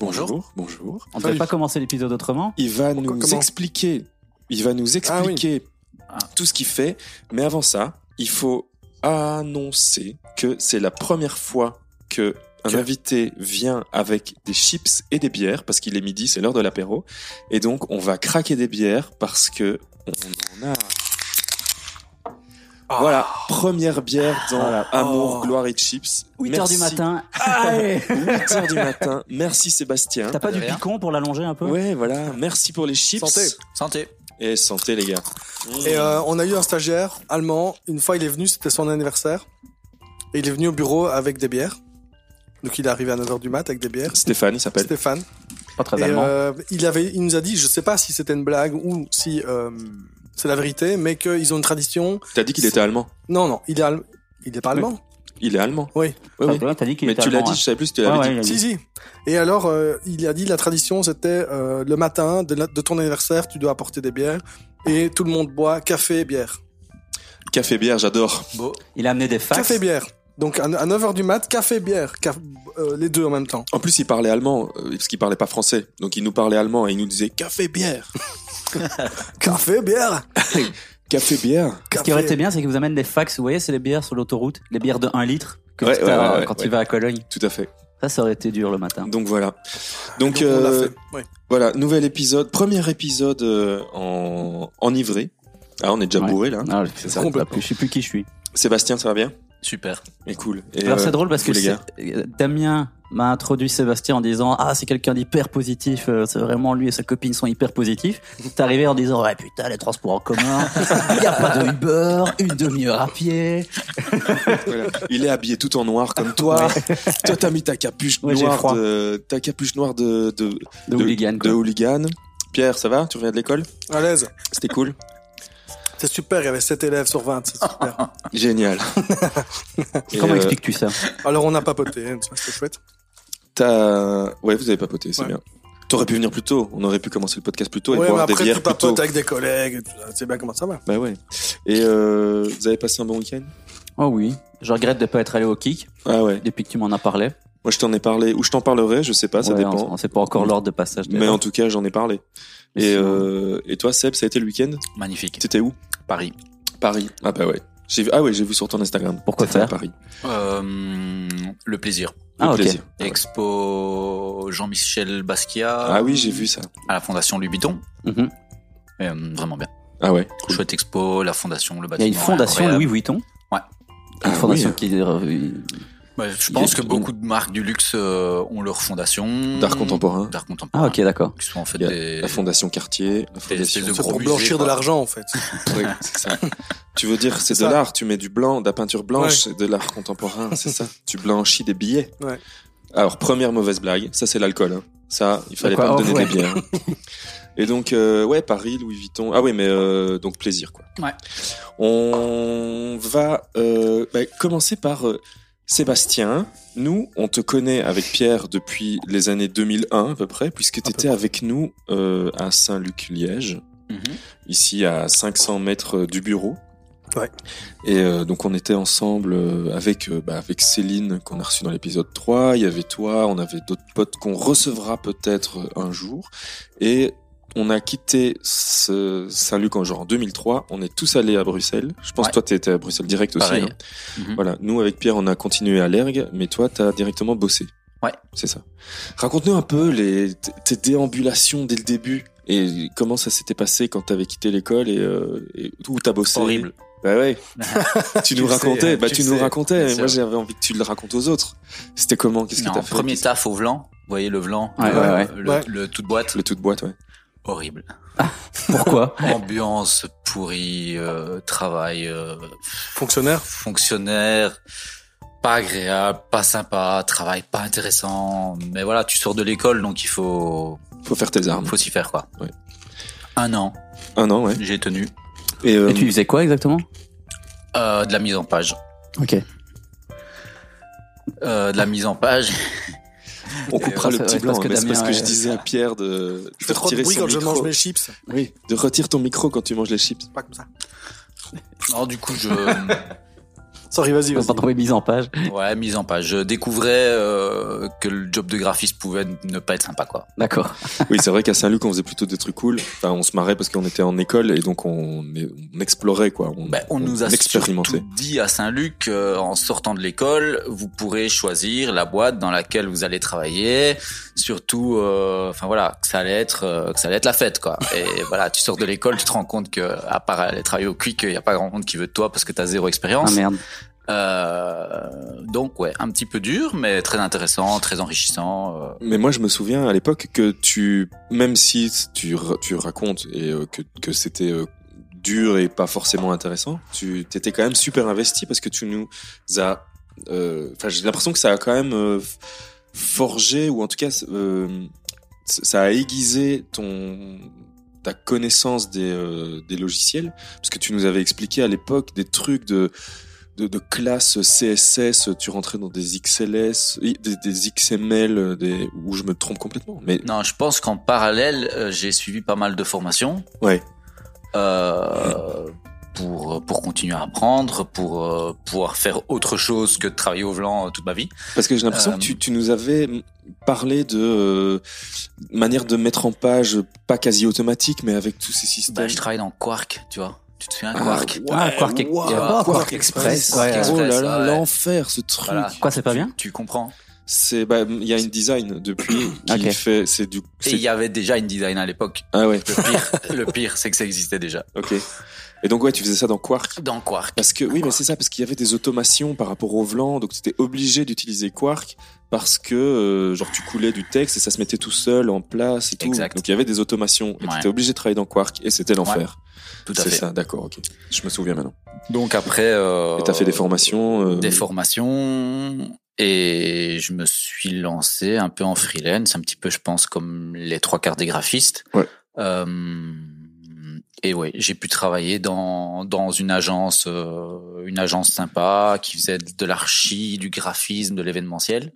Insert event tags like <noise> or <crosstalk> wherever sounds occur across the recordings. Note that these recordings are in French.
Bonjour. Bonjour. On ne peut pas commencer l'épisode autrement Il va Pourquoi- nous expliquer, il va nous expliquer tout ce qu'il fait. Mais avant ça, il faut annoncer que c'est la première fois que un Que- invité vient avec des chips et des bières parce qu'il est midi, c'est l'heure de l'apéro. Et donc, on va craquer des bières parce que on Voilà, première bière dans Voilà. Amour, Oh. gloire et chips. 8 heures du Merci. matin. <laughs> Allez 8 heures du matin. Merci Sébastien. T'as pas De du rien. picon pour l'allonger un peu? Ouais, voilà. Merci pour les chips. Santé. Santé. Et santé, les gars. Et euh, on a eu un stagiaire allemand. Une fois, il est venu, c'était son anniversaire. Et il est venu au bureau avec des bières. Donc il est arrivé à 9h du mat avec des bières. Stéphane, il s'appelle. Stéphane. Pas très Et allemand. euh, il avait, il nous a dit, je sais pas si c'était une blague ou si euh, c'est la vérité, mais qu'ils ont une tradition. T'as dit qu'il était allemand. Non, non, il est, il est pas allemand. Il est allemand. Oui. Oui, oui. Ouais, T'as dit qu'il Mais était tu l'as dit, je hein. savais plus si tu Ouais, l'avais ouais, dit. il a Si, si. Et alors, euh, il a dit la tradition, c'était euh, le matin de, la- de ton anniversaire, tu dois apporter des bières et tout le monde boit café et bière. Café bière, j'adore. Beau. Il a amené des fax. Café bière. Donc à, 9h du mat, café bière, Caf- euh, les deux en même temps. En plus, il parlait allemand, euh, parce qu'il parlait pas français. Donc, il nous parlait allemand et il nous disait café bière. <laughs> Café bière. <laughs> Café bière. Ce qui aurait été bien, c'est qu'il vous amène des fax. Vous voyez, c'est les bières sur l'autoroute. Les bières de 1 litre que Ouais, tu ouais, as ouais, ouais, quand ouais. tu vas à Cologne. Tout à fait. Ça, ça aurait été dur le matin. Donc, voilà. Donc, Donc, on l'a euh, voilà, nouvel épisode. Premier épisode euh, en enivré. Ah, on est déjà Ouais. bourré, là. Ah, C'est je ça. plus- je sais plus qui je suis. Sébastien, ça va bien? Super. Et cool. Et, Alors euh, c'est drôle parce que euh, Damien m'a introduit Sébastien en disant ah c'est quelqu'un d'hyper positif, euh, c'est vraiment lui et sa copine sont hyper positifs. T'es arrivé en disant ouais putain les transports en commun, il y a pas de Uber, une demi-heure à pied. Voilà. Il est habillé tout en noir comme toi. toi, t'as mis ta capuche Ouais, noire de, ta capuche noire de, de, De hooligan, de quoi. hooligan. Pierre, ça va? Tu reviens de l'école? À l'aise. C'était cool. C'est super, il y avait 7 élèves sur 20, c'est super. <laughs> Génial. Comment euh, expliques-tu ça? Alors on a papoté, hein, c'était chouette. T'as, ouais, vous avez papoté, c'est Ouais. bien. T'aurais pu venir plus tôt. On aurait pu commencer le podcast plus tôt et Ouais, boire des après bières tu plus tôt. avec des collègues, sais bien comment ça va. Bah ouais. Et euh, vous avez passé un bon week-end? Oh oui, je regrette de pas être allé au kick Ah ouais. depuis que tu m'en as parlé. Moi, je t'en ai parlé, ou je t'en parlerai, je sais pas, ça dépend. On, on sait pas encore l'ordre de passage. Mais en tout cas, j'en ai parlé. Et, euh, et toi, Seb, ça a été le week-end? Magnifique. T'étais où? Paris. Paris. Ah bah ouais. J'ai vu, ah ouais, j'ai vu sur ton Instagram. Pourquoi à faire Paris. Euh, le plaisir. Le Ah, ok. plaisir. Ah. Expo Jean-Michel Basquiat. Ah oui, j'ai vu ça. À la Fondation Louis Vuitton. Mhm. Et, euh, vraiment bien. Ah ouais. Cool. Chouette expo, la fondation, le Il y bâtiment. a une fondation incroyable. Louis Vuitton. Ouais. Une Ah fondation oui. qui euh, Ouais, je pense a- que beaucoup de marques du luxe euh, ont leur fondation. D'art contemporain. D'art Ah contemporain. ok d'accord. Qui sont en fait des. la Fondation Cartier, la Fondation. pour blanchir de l'argent en fait. <laughs> Ouais, c'est ça. Tu veux dire, c'est de l'art, tu mets du blanc, de la peinture blanche, c'est de l'art contemporain, c'est ça. Tu blanchis des billets. Ouais. Alors, première mauvaise blague, ça c'est l'alcool. Hein. Ça, il fallait pas me donner ouais. des bières. Et donc, euh, ouais, Paris, Louis Vuitton. Ah oui, mais euh, donc plaisir, quoi. Ouais. On va euh, bah, commencer par euh, Sébastien. Nous, on te connaît avec Pierre depuis les années 2001 à peu près, puisque tu étais avec nous euh, à Saint-Luc-Liège Mhm. ici à 500 mètres du bureau. Ouais. Et euh, donc on était ensemble euh, avec euh, bah, avec Céline qu'on a reçu dans l'épisode 3, il y avait toi, on avait d'autres potes qu'on recevra peut-être euh, un jour et on a quitté ce Saint-Luc en genre en 2003, on est tous allés à Bruxelles. Je pense Ouais. que toi tu étais à Bruxelles direct aussi. Mhm. Voilà, nous avec Pierre on a continué à l'ergue, mais toi tu as directement bossé. Ouais. C'est ça. Raconte-nous un peu les tes déambulations dès le début et comment ça s'était passé quand t'avais quitté l'école et, euh, et où t'as bossé. Horrible. Bah ouais. <laughs> tu nous racontais, bah tu tu nous sais. racontais. Moi j'avais envie que tu le racontes aux autres. C'était comment? Qu'est-ce que t'as fait? premier taf au Vlan. Vous voyez le Vlan Ouais, le, ouais, ouais. Le, Ouais. le tout de boîte. Le tout de boîte, ouais. Horrible. <laughs> Pourquoi <laughs> Ambiance pourrie, euh, travail euh, Fonctionnaire. fonctionnaire, pas agréable, pas sympa, travail pas intéressant. Mais voilà, tu sors de l'école, donc il faut, Faut faire tes armes. faut s'y faire quoi. Ouais. Un an, Un an, ouais. j'ai tenu Et, euh, Et tu faisais quoi exactement? Euh, de la mise en page, Ok. euh, de la mise en page. On coupera euh, le petit blanc. parce que mais c'est parce Damien, que je disais à Pierre de, Je de fais trop de retirer bruit son quand je micro. mange mes chips. Oui, de retirer ton micro quand tu manges les chips. Pas comme ça. Non, du coup, je, <laughs> Sorry, vas-y. Pardon, oui, mise en page. Ouais, mise en page. Je découvrais euh, que le job de graphiste pouvait ne pas être sympa, quoi. D'accord. Oui, c'est vrai qu'à Saint-Luc, on faisait plutôt des trucs cool. Enfin, on se marrait parce qu'on était en école et donc on, on explorait, quoi. On, Ben, on nous a surtout dit à Saint-Luc, euh, en sortant de l'école, vous pourrez choisir la boîte dans laquelle vous allez travailler. Surtout, euh, enfin voilà, que ça allait être, euh, que ça allait être la fête, quoi. Et <laughs> voilà, tu sors de l'école, tu te rends compte que à part aller travailler au Quick, il y a pas grand monde qui veut de toi parce que t'as zéro Ah expérience. merde. Euh, donc ouais, un petit peu dur, mais très intéressant, très enrichissant. Mais moi, je me souviens à l'époque que tu, même si tu, tu racontes et que, que c'était dur et pas forcément intéressant, tu t'étais quand même super investi parce que tu nous as, euh, enfin, j'ai l'impression que ça a quand même euh, forgé ou en tout cas, euh, ça a aiguisé ton ta connaissance des, euh, des logiciels parce que tu nous avais expliqué à l'époque des trucs de de, de classe CSS, tu rentrais dans des XLS, des, des XML, des, où je me trompe complètement. Mais Non, je pense qu'en parallèle, euh, j'ai suivi pas mal de formations. Ouais. Euh, pour pour continuer à apprendre, pour euh, pouvoir faire autre chose que de travailler au volant euh, toute ma vie. parce que j'ai l'impression Euh, que tu, tu nous avais parlé de euh, manière de mettre en page pas quasi automatique, mais avec tous ces systèmes. Bah, je travaille dans Quark, tu vois. Tu te souviens Ah, ouais, Ah, Quark, Quark Quark Quark Express. Express. Ouais, Quark oh là Express, là, ouais. l'enfer ce truc. Voilà. Quoi, c'est pas bien Tu comprends C'est bah il y a une design depuis <coughs> qui fait c'est du Et il y avait déjà une design à l'époque. ah ouais Le pire, <laughs> le pire, c'est que ça existait déjà. ok et donc ouais tu faisais ça dans Quark Dans Quark. Parce que oui, mais c'est ça, parce qu'il y avait des automations par rapport au Vlan, donc tu étais obligé d'utiliser Quark parce que euh, genre tu coulais du texte et ça se mettait tout seul en place et tout. Exact. Donc il y avait des automations et tu Ouais. étais obligé de travailler dans Quark et c'était l'enfer. Tout à C'est fait. ça, d'accord, ok. Je me souviens maintenant. Donc après, euh, Et t'as fait des formations. euh, des formations et je me suis lancé un peu en freelance, un petit peu, je pense, comme les trois quarts des graphistes. Ouais. Euh, et ouais, j'ai pu travailler dans dans une agence, euh, une agence sympa qui faisait de l'archi, du graphisme, de l'événementiel.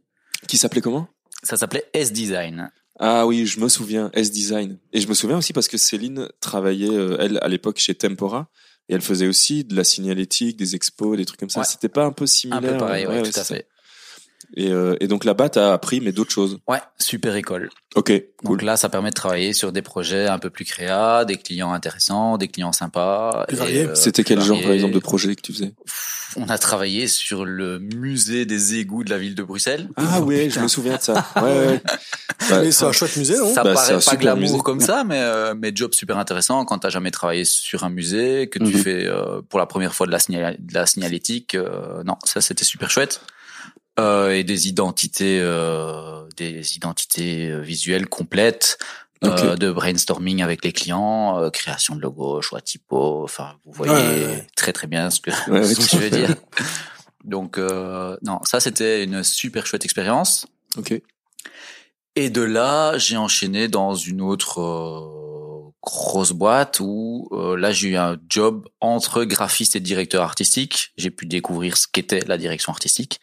Qui s'appelait comment? Ça s'appelait S Design. Ah oui, je me souviens, S-Design. Et je me souviens aussi parce que Céline travaillait, euh, elle, à l'époque chez Tempora. Et elle faisait aussi de la signalétique, des expos, des trucs comme ça. Ouais. C'était pas un peu Un similaire peu pareil, ouais, ouais, tout à ça. fait. Et, euh, et donc là-bas, t'as appris, mais d'autres choses. Ouais, super école. Ok, cool. Donc là, ça permet de travailler sur des projets un peu plus créa, des clients intéressants, des clients sympas. Plus et, variés. euh, C'était quel genre, par exemple, de projet que tu faisais On a travaillé sur le musée des égouts de la ville de Bruxelles. Ah ouais, je me souviens de ça. <laughs> Ouais, ouais. Bah, Mais c'est un chouette musée, non Ça Bah, c'est paraît un pas glamour musée. comme ça, mais euh, mais job super intéressant quand t'as jamais travaillé sur un musée, que tu Mhm. fais euh, pour la première fois de la, signal- de la signalétique. euh, non, ça c'était super chouette. Euh, et des identités, euh, des identités euh, visuelles complètes. euh, de brainstorming avec les clients, euh, création de logos, choix typo, enfin vous voyez Ouais, très très bien ce que, Ouais, <laughs> ouais, ce tout que je veux dire. Donc euh, non, ça c'était une super chouette expérience. Ok. Et de là, j'ai enchaîné dans une autre grosse boîte où là j'ai eu un job entre graphiste et directeur artistique. J'ai pu découvrir ce qu'était la direction artistique.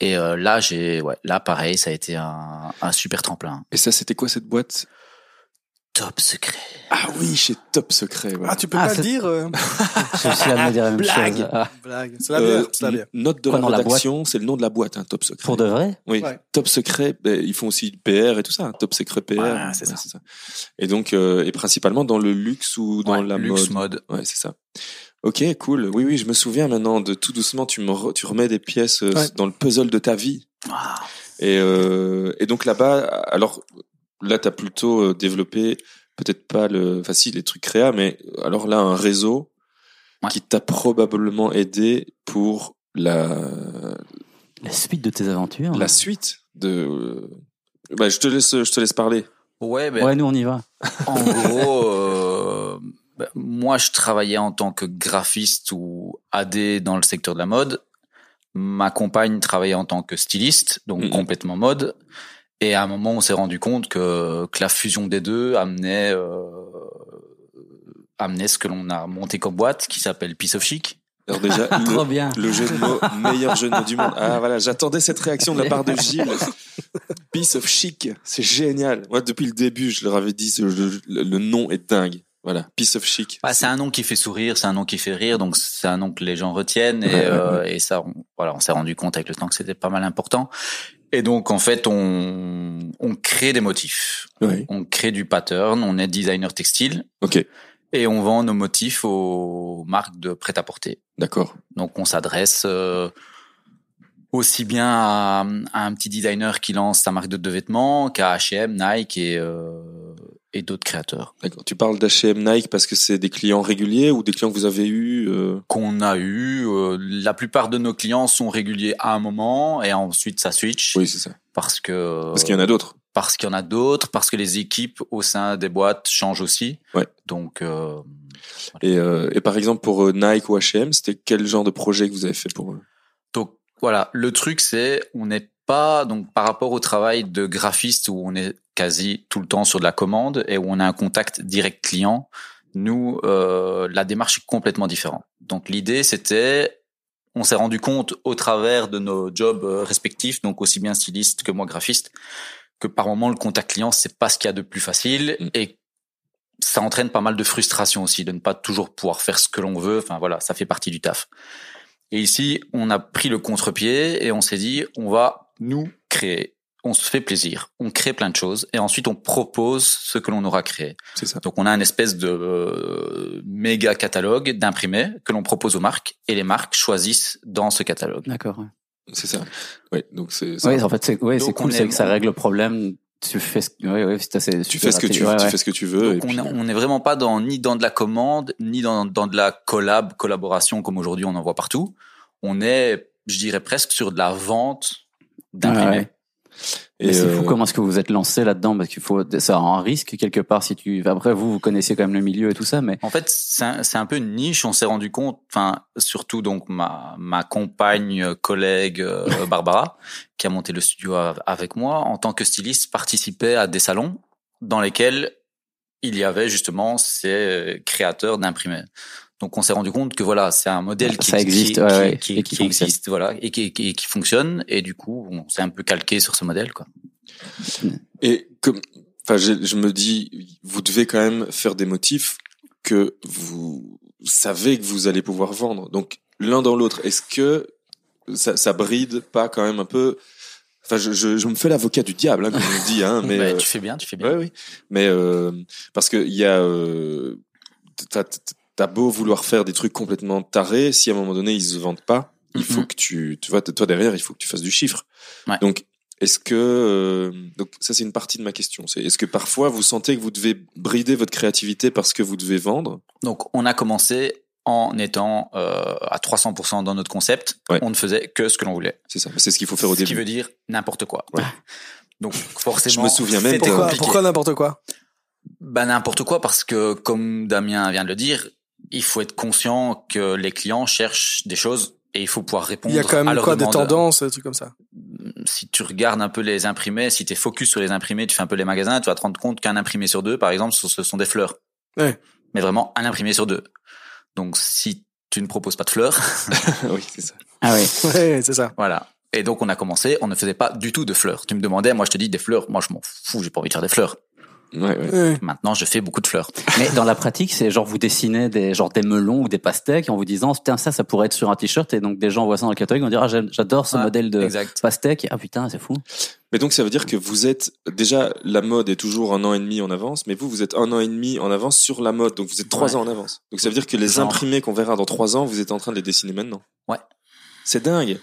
Et euh, là j'ai ouais, là pareil, ça a été un, un super tremplin. Et ça, c'était quoi cette boîte? Top secret. Ah oui, chez Top Secret. voilà. Ah, tu peux Ah, pas le c'est- dire euh, <laughs> J'ai aussi à me dire la même Blague. chose. Ah, Blague. C'est la bière, Euh, c'est la bière. Note de Quoi, la rédaction, c'est le nom de la boîte, hein, Top Secret. pour de vrai? Oui, Ouais. Top Secret, ben, ils font aussi du PR et tout ça, hein, Top Secret PR. Ouais, c'est ça. Et donc, euh, et principalement dans le luxe ou dans Ouais, la luxe mode? mode. Ouais, c'est ça. Ok, cool. Oui, oui, je me souviens maintenant de tout doucement, tu me re- tu remets des pièces euh, Ouais. dans le puzzle de ta vie. Ah. Et, euh, et donc là-bas, alors là, t'as plutôt euh, développé peut-être pas le, enfin si les trucs créa, mais alors là un réseau Ouais. qui t'a probablement aidé pour la La suite de tes aventures. la suite de. Bah, je te laisse, je te laisse parler. Ouais, ben, Ouais, nous on y va. En gros, euh, moi, je travaillais en tant que graphiste ou AD dans le secteur de la mode. Ma compagne travaillait en tant que styliste, donc Mhm. complètement mode. Et à un moment, on s'est rendu compte que, que la fusion des deux amenait, euh, amenait ce que l'on a monté comme boîte, qui s'appelle Piece of Chic. Alors déjà, <laughs> Trop le, bien. le jeu de mots, meilleur jeu de mots du monde. Ah voilà, j'attendais cette réaction de la part de Gilles. Piece of chic, c'est génial. Moi, depuis le début, je leur avais dit, ce- le, le nom est dingue. Voilà, piece of chic. Bah, c'est un nom qui fait sourire, c'est un nom qui fait rire, donc c'est un nom que les gens retiennent et, euh, et ça, on, voilà, on s'est rendu compte avec le temps que c'était pas mal important. Et donc en fait, on, on crée des motifs, Oui. on crée du pattern, on est designer textile Ok, et on vend nos motifs aux marques de prêt-à-porter. d'accord. Donc on s'adresse euh, aussi bien à, à un petit designer qui lance sa marque de, de vêtements qu'à H&M, Nike et, euh, et d'autres créateurs. D'accord. Tu parles d'H&M Nike parce que c'est des clients réguliers ou des clients que vous avez eus euh, qu'on a eu. euh, la plupart de nos clients sont réguliers à un moment et ensuite ça switch Oui, c'est ça. parce que Parce qu'il y en a d'autres. parce qu'il y en a d'autres, parce que les équipes au sein des boîtes changent aussi. Ouais. Donc euh, Et, et par exemple pour Nike ou H&M, c'était quel genre de projet que vous avez fait pour eux? Donc voilà, le truc c'est on n'est pas donc par rapport au travail de graphiste où on est quasi tout le temps sur de la commande et où on a un contact direct client. Nous, euh, la démarche est complètement différente. Donc l'idée c'était on s'est rendu compte au travers de nos jobs euh, respectifs, donc aussi bien styliste que moi graphiste, que par moment le contact client c'est pas ce qu'il y a de plus facile Mm. et ça entraîne pas mal de frustration aussi de ne pas toujours pouvoir faire ce que l'on veut. Enfin voilà, ça fait partie du taf. Et ici, on a pris le contre-pied et on s'est dit, on va nous créer. On se fait plaisir, on crée plein de choses et ensuite on propose ce que l'on aura créé. C'est ça. Donc on a une espèce de euh, méga catalogue d'imprimés que l'on propose aux marques et les marques choisissent dans ce catalogue. D'accord. ouais. C'est ça. Oui, donc c'est ça. Oui, en fait, c'est ouais, c'est cool, c'est est- que ça règle le problème. Tu fais ce, ouais, ouais, c'est assez tu fais ce que tu. Ouais, tu ouais. fais ce que tu veux et on puis, est- on n'est vraiment pas dans ni dans de la commande ni dans, dans de la collab collaboration comme aujourd'hui on en voit partout. On est, je dirais presque sur de la vente Ouais, ouais. Mais c'est euh, fou comment est-ce que vous êtes lancé là-dedans parce qu'il faut ça a un risque quelque part si tu après vous vous connaissez quand même le milieu et tout ça mais En fait, c'est un, c'est un peu une niche. On s'est rendu compte, enfin, surtout donc ma ma compagne euh, collègue euh, <laughs> Barbara, qui a monté le studio av- avec moi en tant que styliste, participait à des salons dans lesquels il y avait justement ces euh, créateurs d'imprimés. Donc on s'est rendu compte que voilà, c'est un modèle qui, Ça existe, qui, ouais, qui- ouais, qui- et qui qui fonctionne. existe, voilà, et qui, qui, qui fonctionne. Et du coup, on s'est un peu calqué sur ce modèle, quoi. Et comme, enfin, je, je me dis, vous devez quand même faire des motifs que vous savez que vous allez pouvoir vendre. Donc, l'un dans l'autre, est-ce que ça, ça bride pas quand même un peu? Enfin, je, je, je me fais l'avocat du diable, hein, comme on dit, hein, <laughs> mais Bah, euh, tu fais bien, tu fais bien. ouais, oui. Mais euh, parce que il y a, euh, t'as, t'as beau vouloir faire des trucs complètement tarés, si à un moment donné ils se vendent pas, il faut Mhm. que tu, tu vois, toi derrière, il faut que tu fasses du chiffre. Ouais. Donc, est-ce que, euh, donc ça c'est une partie de ma question, c'est est-ce que parfois vous sentez que vous devez brider votre créativité parce que vous devez vendre? Donc, on a commencé en étant euh, à 300% dans notre concept. Ouais. On ne faisait que ce que l'on voulait. C'est ça, c'est ce qu'il faut faire au ce qui début. veut dire n'importe quoi. Ouais. <laughs> Donc, forcément, Je me souviens même pourquoi n'importe quoi? Bah, n'importe quoi parce que, comme Damien vient de le dire, il faut être conscient que les clients cherchent des choses et il faut pouvoir répondre Il y a quand même quoi des tendances, des trucs comme ça? Si tu regardes un peu les imprimés, si tu es focus sur les imprimés, tu fais un peu les magasins, tu vas te rendre compte qu'un imprimé sur deux, par exemple, ce ce sont des fleurs. Ouais. Mais vraiment un imprimé sur deux. Donc, si tu ne proposes pas de fleurs, <laughs> oui, c'est ça. ah oui <laughs> Ouais, c'est ça. Voilà. Et donc on a commencé, on ne faisait pas du tout de fleurs. Tu me demandais, moi je te dis des fleurs, moi je m'en fous, j'ai pas envie de faire des fleurs. Ouais, ouais. Ouais. Maintenant je fais beaucoup de fleurs. mais dans la pratique c'est genre vous dessinez des genre des melons ou des pastèques en vous disant putain ça ça pourrait être sur un t-shirt et donc des gens voient ça dans le catalogue ils vont dire ah j'adore ce modèle de Exact. pastèque ah putain c'est fou Mais donc ça veut dire que vous êtes déjà la mode est toujours un an et demi en avance, mais vous vous êtes un an et demi en avance sur la mode, donc vous êtes trois Ouais. ans en avance. Donc ça veut dire que les Genre. imprimés qu'on verra dans trois ans, vous êtes en train de les dessiner maintenant. Ouais. C'est dingue.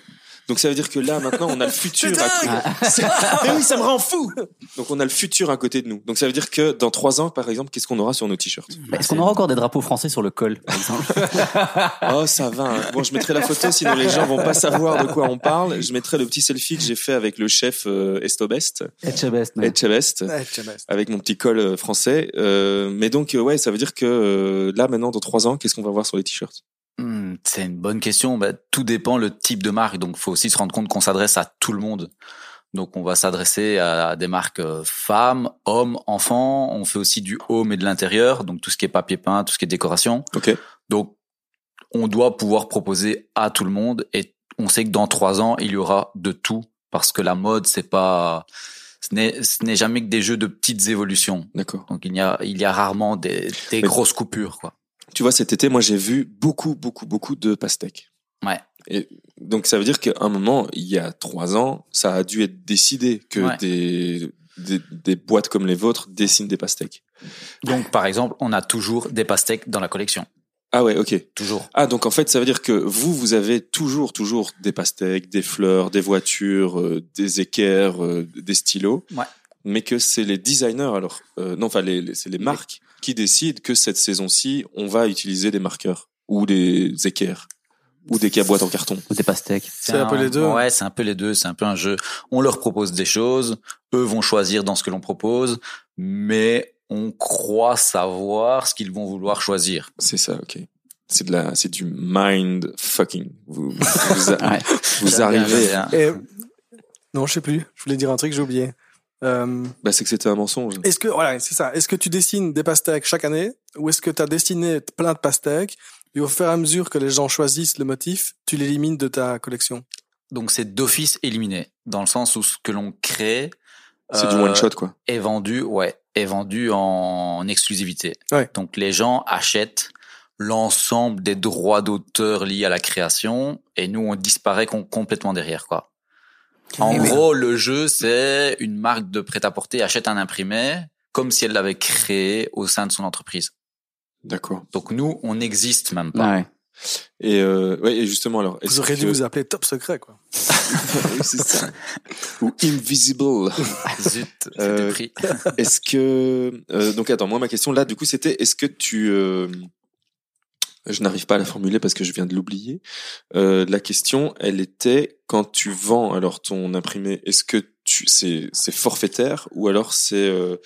Donc ça veut dire que là maintenant on a le futur. À côté. <laughs> Mais oui, ça me rend fou. Donc on a le futur à côté de nous. Donc ça veut dire que dans trois ans, par exemple, qu'est-ce qu'on aura sur nos t-shirts Mais est-ce qu'on aura encore des drapeaux français sur le col par exemple <laughs> Oh, ça va. hein. Bon, je mettrai la photo, sinon les gens vont pas savoir de quoi on parle. Je mettrai le petit selfie que j'ai fait avec le chef euh, Estobest, Etchebest, Etchebest. Ouais, tiens, bah, avec mon petit col euh, français. Euh, mais donc, euh, ouais, ça veut dire que euh, là, maintenant, dans trois ans, qu'est-ce qu'on va voir sur les t-shirts? Hmm, c'est une bonne question. Bah, tout dépend le type de marque. Donc faut aussi se rendre compte qu'on s'adresse à tout le monde. Donc on va s'adresser à des marques euh, femmes, hommes, enfants. On fait aussi du home et de l'intérieur. Donc tout ce qui est papier peint, tout ce qui est décoration. Donc, on doit pouvoir proposer à tout le monde et on sait que dans trois ans, il y aura de tout parce que la mode, c'est pas, Ce n'est, jamais que des jeux de petites évolutions. D'accord. Donc il y a, il y a rarement des, des grosses coupures, quoi. Tu vois, cet été, moi, j'ai vu beaucoup, beaucoup, beaucoup de pastèques. Ouais. Et donc, ça veut dire qu'à un moment, il y a trois ans, ça a dû être décidé que Ouais. des, des, des boîtes comme les vôtres dessinent des pastèques. Donc par exemple, on a toujours des pastèques dans la collection. Ah ouais, ok. Toujours. Ah, donc en fait, ça veut dire que vous, vous avez toujours, toujours des pastèques, des fleurs, des voitures, euh, des équerres, euh, des stylos. Ouais. Mais que c'est les designers, alors, euh, non, enfin, les, les- c'est les marques qui décident que cette saison-ci, on va utiliser des marqueurs ou des équerres ou des boîtes en carton. Ou des pastèques. C'est un peu les deux. Ouais, c'est un peu les deux. C'est un peu un jeu. On leur propose des choses. Eux vont choisir dans ce que l'on propose, mais on croit savoir ce qu'ils vont vouloir choisir. C'est ça, ok. C'est de la, c'est du mind fucking. Vous, vous, <laughs> a- Ouais. vous J'aime bien, arrivez. bien. Et non, je sais plus. Je voulais dire un truc, j'ai oublié. Euh, Bah, c'est que c'était un mensonge. est-ce que voilà, c'est ça. Est-ce que tu dessines des pastèques chaque année ou est-ce que tu as dessiné plein de pastèques et au fur et à mesure que les gens choisissent le motif, tu l'élimines de ta collection? Donc c'est d'office éliminé, dans le sens où ce que l'on crée C'est du euh, one shot, quoi. est vendu, ouais, est vendu en exclusivité. Ouais. Donc les gens achètent l'ensemble des droits d'auteur liés à la création et nous on disparaît com- complètement derrière quoi. En oui. gros, le jeu c'est une marque de prêt-à-porter achète un imprimé comme si elle l'avait créé au sein de son entreprise. D'accord. Donc nous, on n'existe même pas. Ouais. Et, euh, ouais, et justement, alors. Vous auriez dû que- vous appeler Top Secret, quoi. <laughs> Oui, c'est ça. Ou Invisible. <laughs> Zut, c'était Euh, pris. Est-ce que euh, donc attends moi ma question là du coup c'était est-ce que tu euh, je n'arrive pas à la formuler parce que je viens de l'oublier euh, la question elle était quand tu vends alors ton imprimé est-ce que tu c'est c'est forfaitaire ou alors c'est euh,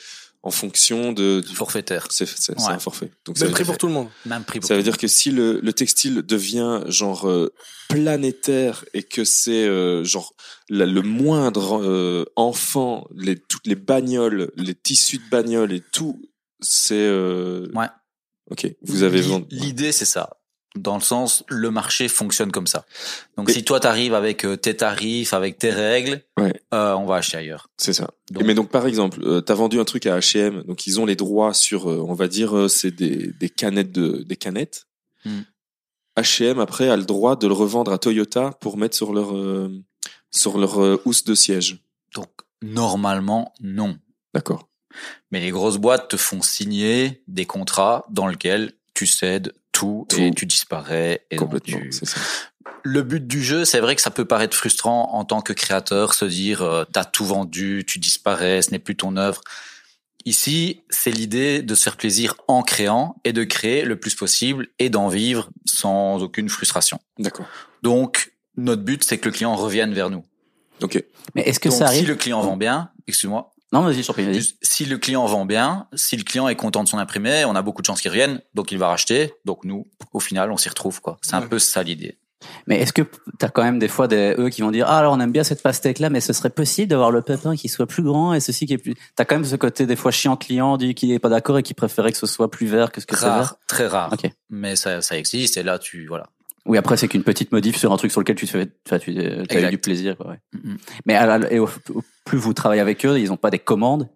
en fonction de du- Forfaitaire. c'est c'est c'est Ouais. un forfait donc Même prix dire, pour tout le monde. Même prix. pour ça veut dire que si le, le textile devient genre euh, planétaire et que c'est euh, genre la- le moindre euh, enfant les toutes les bagnoles les tissus de bagnoles et tout c'est euh, Ouais. Ok vous avez L'idée, c'est ça. Dans le sens, le marché fonctionne comme ça. Donc, Et- si toi, t'arrives avec euh, tes tarifs, avec tes règles, Ouais. euh, on va acheter ailleurs. c'est ça Donc- mais donc par exemple euh, t'as vendu un truc à H&M donc ils ont les droits sur euh, on va dire c'est des des canettes de des canettes Hmm. H&M après a le droit de le revendre à Toyota pour mettre sur leur euh, sur leur housse de siège Donc, normalement, non. d'accord Mais les grosses boîtes te font signer des contrats dans lesquels tu cèdes tout, Tout. et tu disparais. Et complètement tu- c'est ça Le but du jeu, c'est vrai que ça peut paraître frustrant en tant que créateur, se dire euh, t'as tout vendu, tu disparais, ce n'est plus ton œuvre. Ici, c'est l'idée de se faire plaisir en créant et de créer le plus possible et d'en vivre sans aucune frustration. d'accord Donc, notre but, c'est que le client revienne vers nous. ok Mais est-ce que Donc, ça si arrive le client vend bien, excuse-moi, Non, vas-y, je prie, si le client vend bien, si le client est content de son imprimé, on a beaucoup de chances qu'il revienne, donc il va racheter. Donc nous, au final, on s'y retrouve quoi. C'est un peu ça l'idée. Mais est-ce que t'as quand même des fois des eux qui vont dire ah alors on aime bien cette pastèque là mais ce serait possible d'avoir le pépin qui soit plus grand et ceci qui est plus t'as quand même ce côté des fois chiant client dit qu'il est pas d'accord et qui préférait que ce soit plus vert que ce que c'est vert? Rare, très rare. Mais ça, ça existe et là, tu voilà. Oui après c'est qu'une petite modif sur un truc sur lequel tu te fais enfin, tu as eu du plaisir quoi, ouais. Mais à la- et au- au- plus vous travaillez avec eux ils ont pas des commandes?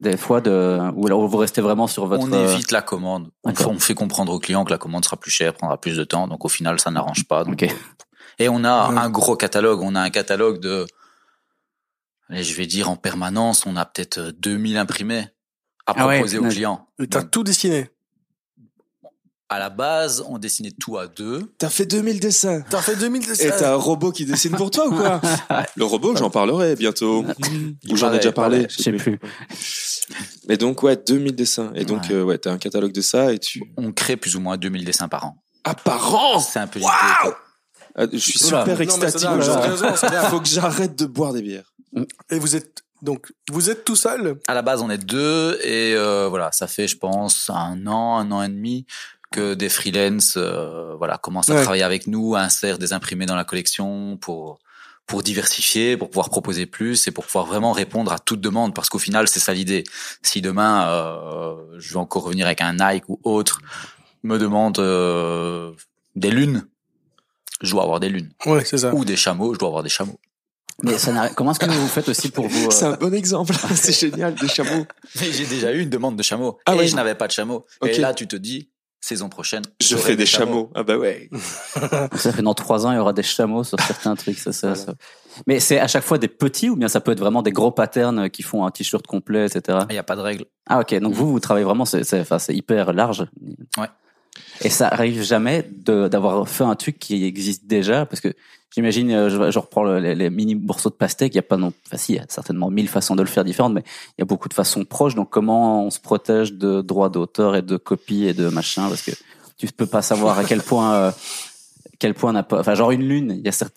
Des fois de ou alors vous restez vraiment sur votre on euh, évite la commande. On, fait comprendre au client que la commande sera plus chère, prendra plus de temps, donc au final, ça n'arrange pas. Donc, Et on a Ouais. un gros catalogue. On a un catalogue de, je vais dire en permanence, on a peut-être euh, 2000 imprimés à Ah ouais, proposer aux ouais. clients. Et T'as Donc, tout dessiné. À la base, on dessinait tout à deux. T'as fait 2000 dessins. T'as fait 2000 Et dessins. t'as un robot qui dessine pour toi ou quoi <laughs> Le robot, j'en parlerai bientôt. Ou j'en ai déjà parlé. je sais plus Mais donc, ouais, 2000 dessins. Et donc, Ouais. euh, ouais, t'as un catalogue de ça et tu... On crée plus ou moins 2000 dessins par an. Ah, par an? C'est un peu l'idée. quoi. Ah, Je suis Oula. super extatique dingue. Faut que j'arrête de boire des bières. Et vous êtes donc vous êtes tout seul? À la base, on est deux et euh, voilà, ça fait, je pense, un an, un an et demi que des freelances, euh, voilà, commencent à Ouais. travailler avec nous, insèrent des imprimés dans la collection pour pour diversifier, pour pouvoir proposer plus et pour pouvoir vraiment répondre à toute demande. Parce qu'au final, c'est ça l'idée. Si demain, euh, je vais encore revenir avec un Nike ou autre, me demande euh, des lunes, je dois avoir des lunes. Ouais, c'est ça. Ou des chameaux, je dois avoir des chameaux. Mais ça n'a- comment est-ce que vous faites aussi pour vous euh, <laughs> C'est un bon exemple. <laughs> c'est génial, des chameaux. Mais j'ai déjà eu une demande de chameau. Ah et je n'avais pas de chameau. Ok. Et là, tu te dis, saison prochaine, Je fais des chameaux. Ah bah ouais. <laughs> Ça fait dans trois ans, il y aura des chameaux sur certains trucs. Ça, ça, ça. Mais c'est à chaque fois des petits ou bien ça peut être vraiment des gros patterns qui font un t-shirt complet, etc. Il n'y a pas de règle. Ah ok, donc vous, vous travaillez vraiment, c'est hyper large. Ouais. Et ça arrive jamais d'avoir fait un truc qui existe déjà, parce que j'imagine, euh, je, je reprends le- les, les mini morceaux de pastèque, il y a pas non, enfin si, il y a certainement mille façons de le faire différentes, mais il y a beaucoup de façons proches. Donc comment on se protège de droits d'auteur et de copies et de machin, parce que tu peux pas savoir à quel point, euh, quel point n'a pas, enfin genre une lune, il y a certes,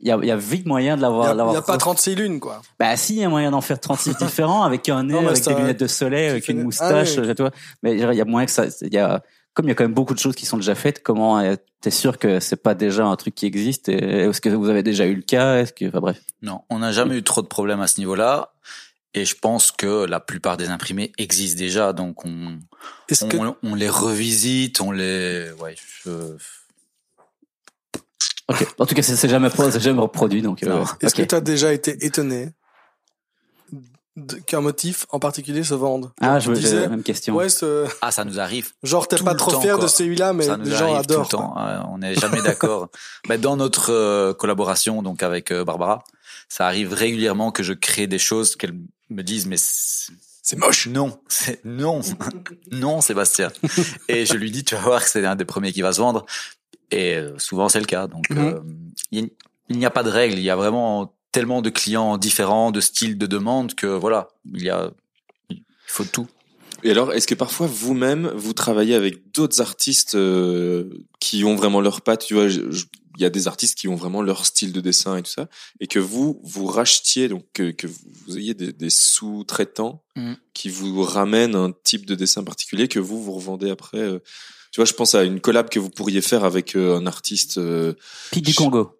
il y a, il y a vite moyen de Il l'avoir. n'y a, y a pas re- 36 lunes, quoi. bah si, il y a moyen d'en faire 36 différents avec un nez, Non, avec ça- des lunettes de soleil, avec une moustache, Ah oui. tu vois. Mais il y a moyen que ça, il y a, comme il y a quand même beaucoup de choses qui sont déjà faites, comment euh, t'es sûr que c'est pas déjà un truc qui existe et est-ce que vous avez déjà eu le cas? Est-ce que, enfin bref. Non, on n'a jamais eu trop de problèmes à ce niveau-là. Et je pense que la plupart des imprimés existent déjà, donc on, Est-ce on, que, on les revisite, on les, ouais, je- Ok. En tout cas, c'est jamais jamais reproduit, donc. euh, est-ce que tu as déjà été étonné qu'un motif en particulier se vende Ah, je veux disais, la même question. Ouais, ce- ah, ça nous arrive. genre t'es pas trop temps, fier de celui-là, mais les gens adorent. tout le quoi. temps. Ouais, on n'est jamais d'accord. Mais <laughs> dans notre euh, collaboration, donc avec euh, Barbara, ça arrive régulièrement que je crée des choses qu'elle me dise, mais c'est moche. non, c'est non, <laughs> non, Sébastien. Et je lui dis, tu vas voir que c'est un des premiers qui va se vendre. Et euh, souvent c'est le cas. Donc euh, y- il n'y a pas de règle. Il y a vraiment tellement de clients différents, de styles de demande que voilà, il y a, il faut tout. Et alors, est-ce que parfois vous-même vous travaillez avec d'autres artistes euh, qui ont vraiment leur patte? Tu vois, il y a des artistes qui ont vraiment leur style de dessin et tout ça, et que vous vous rachetiez donc que, que vous ayez des, des sous-traitants Mhm. qui vous ramènent un type de dessin particulier que vous vous revendez après. euh. tu vois, je pense à une collab que vous pourriez faire avec euh, un artiste euh, Pete du Congo.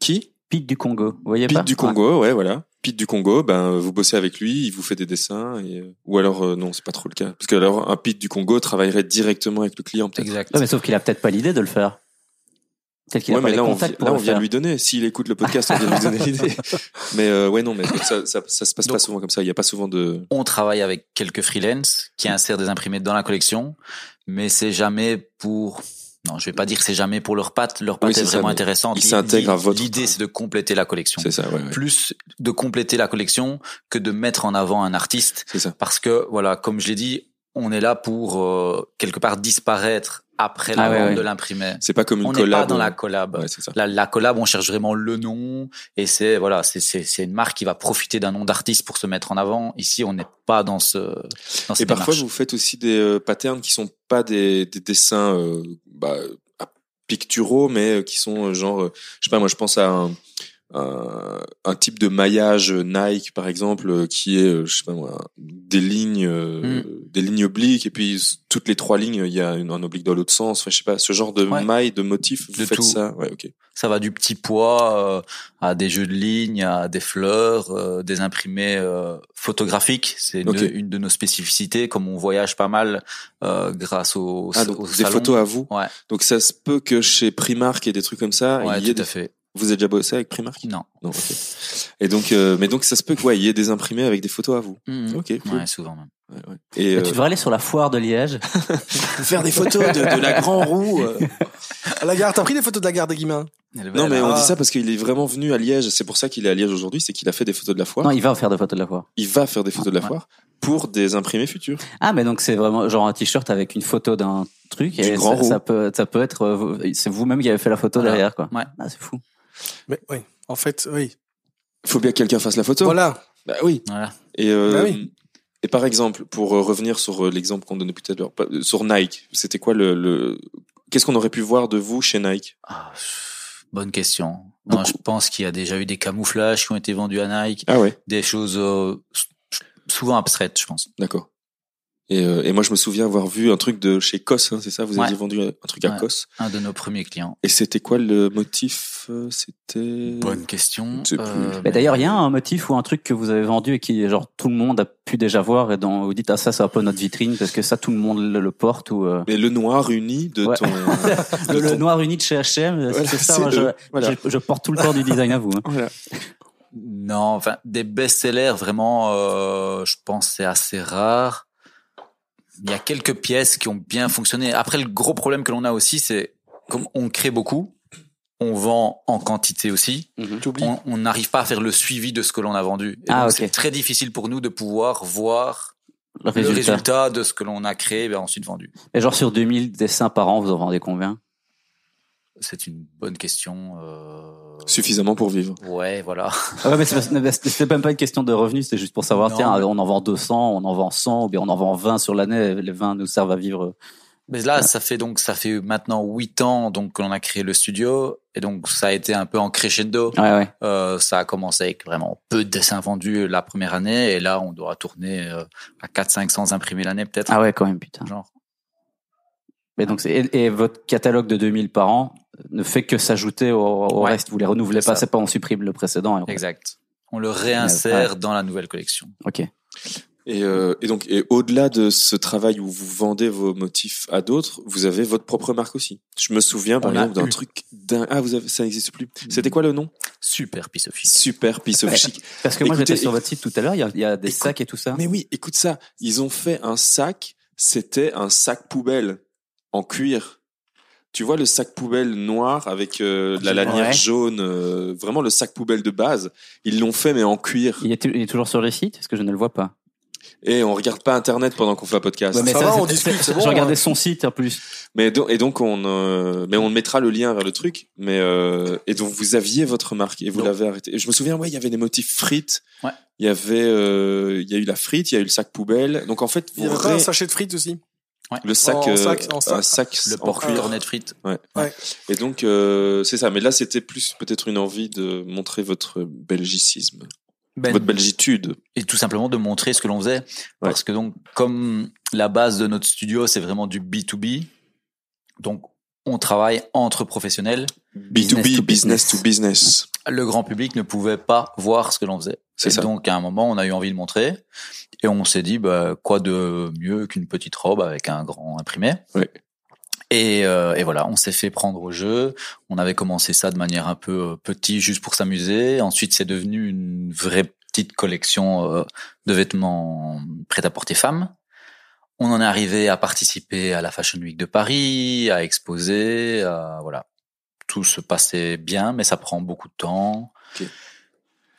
qui? Pete du Congo. Vous voyez pas Pete du Congo, ouais, voilà. Pete du Congo, ben vous bossez avec lui, il vous fait des dessins et euh, ou alors euh, non, c'est pas trop le cas parce que alors un Pete du Congo travaillerait directement avec le client peut-être. Exact. Ouais, mais sauf qu'il a peut-être pas l'idée de le faire. Peut-être qu'il a Ouais, pas mais les là on, vi- pour là, on vient faire. lui donner. S'il écoute le podcast, on <laughs> vient lui donner l'idée. Mais euh, ouais, non, mais ça, ça, ça se passe pas souvent comme ça. Il y a pas souvent de. On travaille avec quelques freelance qui insèrent des imprimés dans la collection, mais c'est jamais pour. Non, je vais pas dire que c'est jamais pour leur patte. Leur patte Oui, est ça, vraiment intéressante. ils s'intègrent à votre L'idée, c'est de compléter la collection. C'est ça, ouais, ouais. Plus de compléter la collection que de mettre en avant un artiste. C'est ça. Parce que, voilà, comme je l'ai dit, on est là pour euh, quelque part disparaître après la Ah ouais, vente ouais. de l'imprimé. C'est pas comme une On n'est collab. pas dans la collab. Ouais, c'est ça. La, la collab, on cherche vraiment le nom et c'est voilà, c'est une marque qui va profiter d'un nom d'artiste pour se mettre en avant. Ici, on n'est pas dans ce dans Et cette parfois, démarche. vous faites aussi des euh, patterns qui sont pas des, des dessins euh, bah, picturaux, mais euh, qui sont euh, genre, je sais pas, moi, je pense à un, un, un type de maillage Nike, par exemple, euh, qui est, euh, je sais pas moi, des lignes, euh, des lignes obliques, et puis toutes les trois lignes, il y a une, un oblique dans l'autre sens. Enfin, je sais pas, ce genre de Ouais. maille, de motif, vous De faites tout. ça, ouais, ok. Ça va du petit pois euh, à des jeux de lignes, à des fleurs, euh, des imprimés euh, photographiques. C'est une, de nos spécificités. Comme on voyage pas mal grâce au, Ah, donc, au des salon. photos à vous. Ouais, Donc ça se peut que chez Primark et des trucs comme ça, ouais, il y ait tout à fait. Vous avez déjà bossé avec Primark Non. Non, ok. Et donc, euh, mais donc ça se peut que ouais, il y ait des imprimés avec des photos à vous. Mhm. Ok, cool. Ouais, souvent même. Ouais, ouais. Et Mais euh, tu devrais aller sur la foire de Liège. <laughs> faire des photos de, de la grand roue. euh. À la gare, t'as pris des photos de la gare des Guillemins Non, mais on dit ça parce qu'il est vraiment venu à Liège. C'est pour ça qu'il est à Liège aujourd'hui, c'est qu'il a fait des photos de la foire. Non, il va faire des photos de la foire. Il va faire des photos de la Ouais. foire pour des imprimés futurs. Ah, mais donc c'est vraiment genre un t-shirt avec une photo d'un truc Du et grand ça, roux. ça peut ça peut être c'est vous-même qui avez fait la photo Voilà. derrière quoi. Ouais. Ah, c'est fou. Mais oui, en fait, oui. Faut bien que quelqu'un fasse la photo. Voilà. Bah oui. Voilà. Et euh, Bah oui. et par exemple, pour euh, revenir sur euh, l'exemple qu'on donnait tout à l'heure, sur Nike, c'était quoi le, le... qu'est-ce qu'on aurait pu voir de vous chez Nike? Ah, bonne question. Moi, je pense qu'il y a déjà eu des camouflages qui ont été vendus à Nike, Ah ouais, des choses euh, souvent abstraites, je pense. d'accord. Et, euh, et moi, je me souviens avoir vu un truc de chez Cos, hein, c'est ça? Vous Ouais. aviez vendu un truc à Ouais. Cos. Un de nos premiers clients. Et c'était quoi le motif euh, C'était Bonne question. Je sais plus. Euh, Mais d'ailleurs, il y a un motif ou un truc que vous avez vendu et qui genre tout le monde a pu déjà voir et dont vous dites ah ça c'est un peu notre vitrine parce que ça tout le monde le, le porte ou euh... Mais le noir uni de Ouais. ton. <laughs> le, de le ton- noir uni de chez H&M Voilà, c'est ça moi, je, eux. Voilà. je, je porte tout le temps du design à vous hein. Voilà. Non, enfin des best-sellers vraiment, euh, je pense c'est assez rare. Il y a quelques pièces qui ont bien fonctionné. Après, le gros problème que l'on a aussi, c'est comme on crée beaucoup, on vend en quantité aussi. T'oublies. On n'arrive pas à faire le suivi de ce que l'on a vendu. Et Ah, donc. C'est très difficile pour nous de pouvoir voir Le le résultat. résultat de ce que l'on a créé et ensuite vendu. Et genre sur 2000 dessins par an, vous en vendez combien? C'est une bonne question. Euh... Suffisamment pour vivre. Ouais, voilà. ah ouais, mais c'est <laughs> même pas une question de revenus, c'est juste pour savoir, Non, tiens, mais- on en vend 200, on en vend 100, ou bien on en vend 20 sur l'année, les 20 nous servent à vivre. Mais là, ça fait donc ça fait maintenant huit ans donc que l'on a créé le studio et donc ça a été un peu en crescendo. Ouais, ouais. Euh, ça a commencé avec vraiment peu de dessins vendus la première année et là on doit tourner euh, à 4 500 imprimés l'année peut-être. Ah ouais, quand même, putain. Genre. Mais donc, et, et votre catalogue de 2000 par an ne fait que s'ajouter au, au Ouais. reste. Vous les renouvelez pas, c'est pas on supprime le précédent. et on- Exact. On le réinsère Ouais. dans la nouvelle collection. Ok. Et, euh, et donc, et au-delà de ce travail où vous vendez vos motifs à d'autres, vous avez votre propre marque aussi. Je me souviens par On exemple d'un truc d'un ah vous avez ça n'existe plus. C'était quoi le nom? Super piece of. Super piece of chic. Parce que moi, j'étais sur votre site tout à l'heure, il y a, il y a des Écoute- sacs et tout ça. Mais oui, écoute ça. Ils ont fait un sac. C'était un sac poubelle en cuir. Tu vois le sac poubelle noir avec euh, la lanière Ouais. jaune, euh, vraiment le sac poubelle de base. Ils l'ont fait mais en cuir. Il est, il est toujours sur le site Est-ce que je ne le vois pas Et on regarde pas Internet pendant qu'on fait un podcast. Ouais, mais ça va, on discute, c'est bon, Je regardais hein. son site en plus. Mais et donc on, euh, mais on mettra le lien vers le truc. Mais euh, et donc vous aviez votre marque et vous l'avez arrêté. Et je me souviens, ouais, il y avait des motifs frites. Ouais. Il y avait, euh, il y a eu la frite, il y a eu le sac poubelle. Donc en fait, Il y vous avait pas un sachet de frites aussi? Le sac, en euh, sac, en sac. un sac Le en porte cuir. cornet de frites. Et donc euh, c'est ça. Mais là, c'était plus peut-être une envie de montrer votre belgicisme, Ben, votre belgitude. et tout simplement de montrer ce que l'on faisait. Parce que donc, comme la base de notre studio, c'est vraiment du B2B, donc on travaille entre professionnels. Business B2B, to business to business. Le grand public ne pouvait pas voir ce que l'on faisait. C'est donc, à un moment, on a eu envie de montrer. Et on s'est dit, bah, quoi de mieux qu'une petite robe avec un grand imprimé? Ouais. et, euh, et voilà, on s'est fait prendre au jeu. On avait commencé ça de manière un peu euh, petit, juste pour s'amuser. Ensuite, c'est devenu une vraie petite collection euh, de vêtements prêt-à-porter femmes. On en est arrivé à participer à la Fashion Week de Paris, à exposer, à, voilà. Tout se passait bien, mais ça prend beaucoup de temps,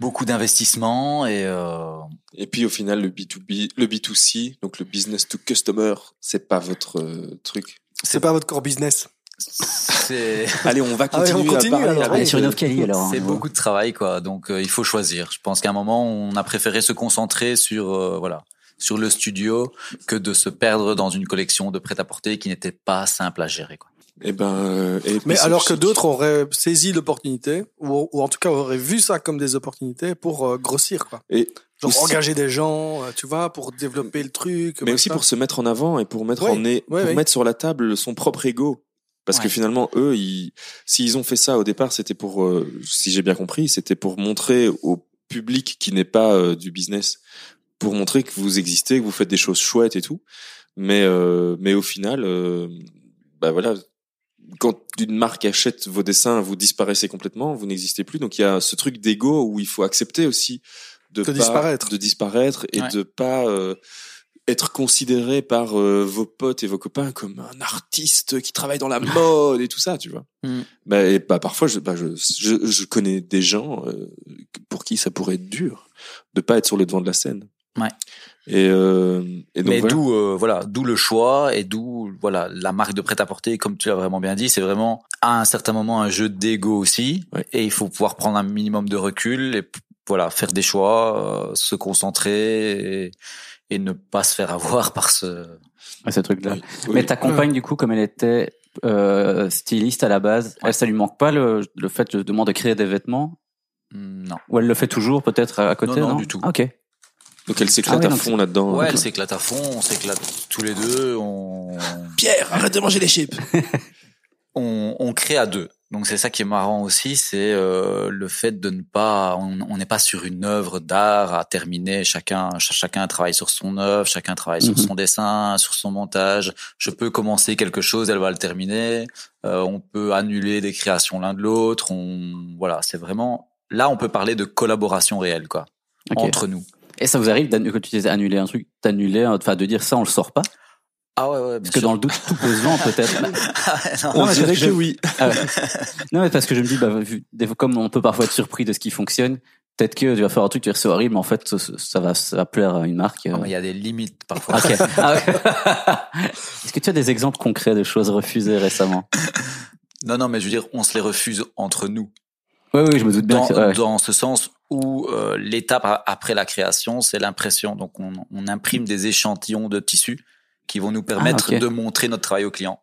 beaucoup d'investissement et euh, Et puis au final, le B2B, le B2C, donc le business to customer, c'est pas votre euh, truc. C'est pas votre core business. c'est <laughs> Allez, on va Ah ouais, on continuer continue, à parler. alors. avec, Allez, sur une autre alors. C'est hein. beaucoup de travail, quoi. Donc, euh, il faut choisir. Je pense qu'à un moment, on a préféré se concentrer sur, euh, voilà, sur le studio que de se perdre dans une collection de prêt-à-porter qui n'était pas simple à gérer, quoi. Eh ben, euh, et Mais alors que d'autres auraient saisi l'opportunité, ou, ou en tout cas auraient vu ça comme des opportunités pour euh, grossir, quoi. Et Genre aussi- engager des gens, euh, tu vois, pour développer le truc. mais aussi pour se mettre en avant et pour mettre en nez, pour mettre sur la table son propre ego. Parce que finalement, eux, ils, s'ils ont fait ça au départ, c'était pour, euh, si j'ai bien compris, c'était pour montrer au public qui n'est pas euh, du business, pour montrer que vous existez, que vous faites des choses chouettes et tout. Mais, euh, mais au final, euh, bah voilà, quand une marque achète vos dessins, vous disparaissez complètement, vous n'existez plus. Donc il y a ce truc d'ego où il faut accepter aussi de, De pas- disparaître. de disparaître et Ouais. de pas euh, être considéré par euh, vos potes et vos copains comme un artiste qui travaille dans la <laughs> mode et tout ça, tu vois. Mm. Bah, et bah, parfois, je, bah, je, je, je connais des gens euh, pour qui ça pourrait être dur de pas être sur le devant de la scène. Ouais. Et, euh, et donc Mais voilà. d'où, euh, voilà, d'où le choix et d'où, voilà, la marque de prêt-à-porter, comme tu l'as vraiment bien dit, c'est vraiment à un certain moment un jeu d'ego aussi. Ouais. Et il faut pouvoir prendre un minimum de recul et, voilà, faire des choix, euh, se concentrer et, et ne pas se faire avoir <laughs> par ce, Ouais, ce truc-là. Oui, Mais ta compagne, du coup, comme elle était euh, styliste à la base, elle, ça lui manque pas le, le fait de demander de créer des vêtements? Non. Ou elle le fait toujours peut-être à à côté Non, non, non, du tout. Ah, ok. Donc elle s'éclate Ah ouais, à fond là-dedans. Ouais, elle s'éclate à fond, on s'éclate tous les deux, on, Pierre, arrête de manger les chips. <laughs> on, on crée à deux. Donc c'est ça qui est marrant aussi, c'est euh, le fait de ne pas, on on n'est pas sur une œuvre d'art à terminer. Chacun, ch- chacun travaille sur son œuvre, chacun travaille Mhm. sur son dessin, sur son montage. Je peux commencer quelque chose, elle va le terminer. Euh, on peut annuler des créations l'un de l'autre. On, voilà, c'est vraiment là, on peut parler de collaboration réelle, quoi, entre nous. Et ça vous arrive, quand tu disais annuler un truc, d'annuler, enfin de dire ça, on le sort pas? Ah ouais, ouais, Parce que dans le doute, tout peut se vendre peut-être. <laughs> non, Non, mais dirait parce que que je- oui. Ah ouais. Non, mais parce que je me dis, bah, vu- comme on peut parfois être surpris de ce qui fonctionne, peut-être que tu vas faire un truc, tu vas dire c'est horrible, mais en fait, ça, ça va, ça va plaire à une marque. euh. Mais il y a des limites parfois. Ok. <laughs> Ah ouais. <laughs> Est-ce que tu as des exemples concrets de choses refusées récemment? Non, non, mais je veux dire, on se les refuse entre nous. Oui, oui, je me doute bien. Dans, que, ouais. dans ce sens où euh, l'étape après la création, c'est l'impression. Donc, on, on imprime des échantillons de tissu qui vont nous permettre ok. de montrer notre travail au client.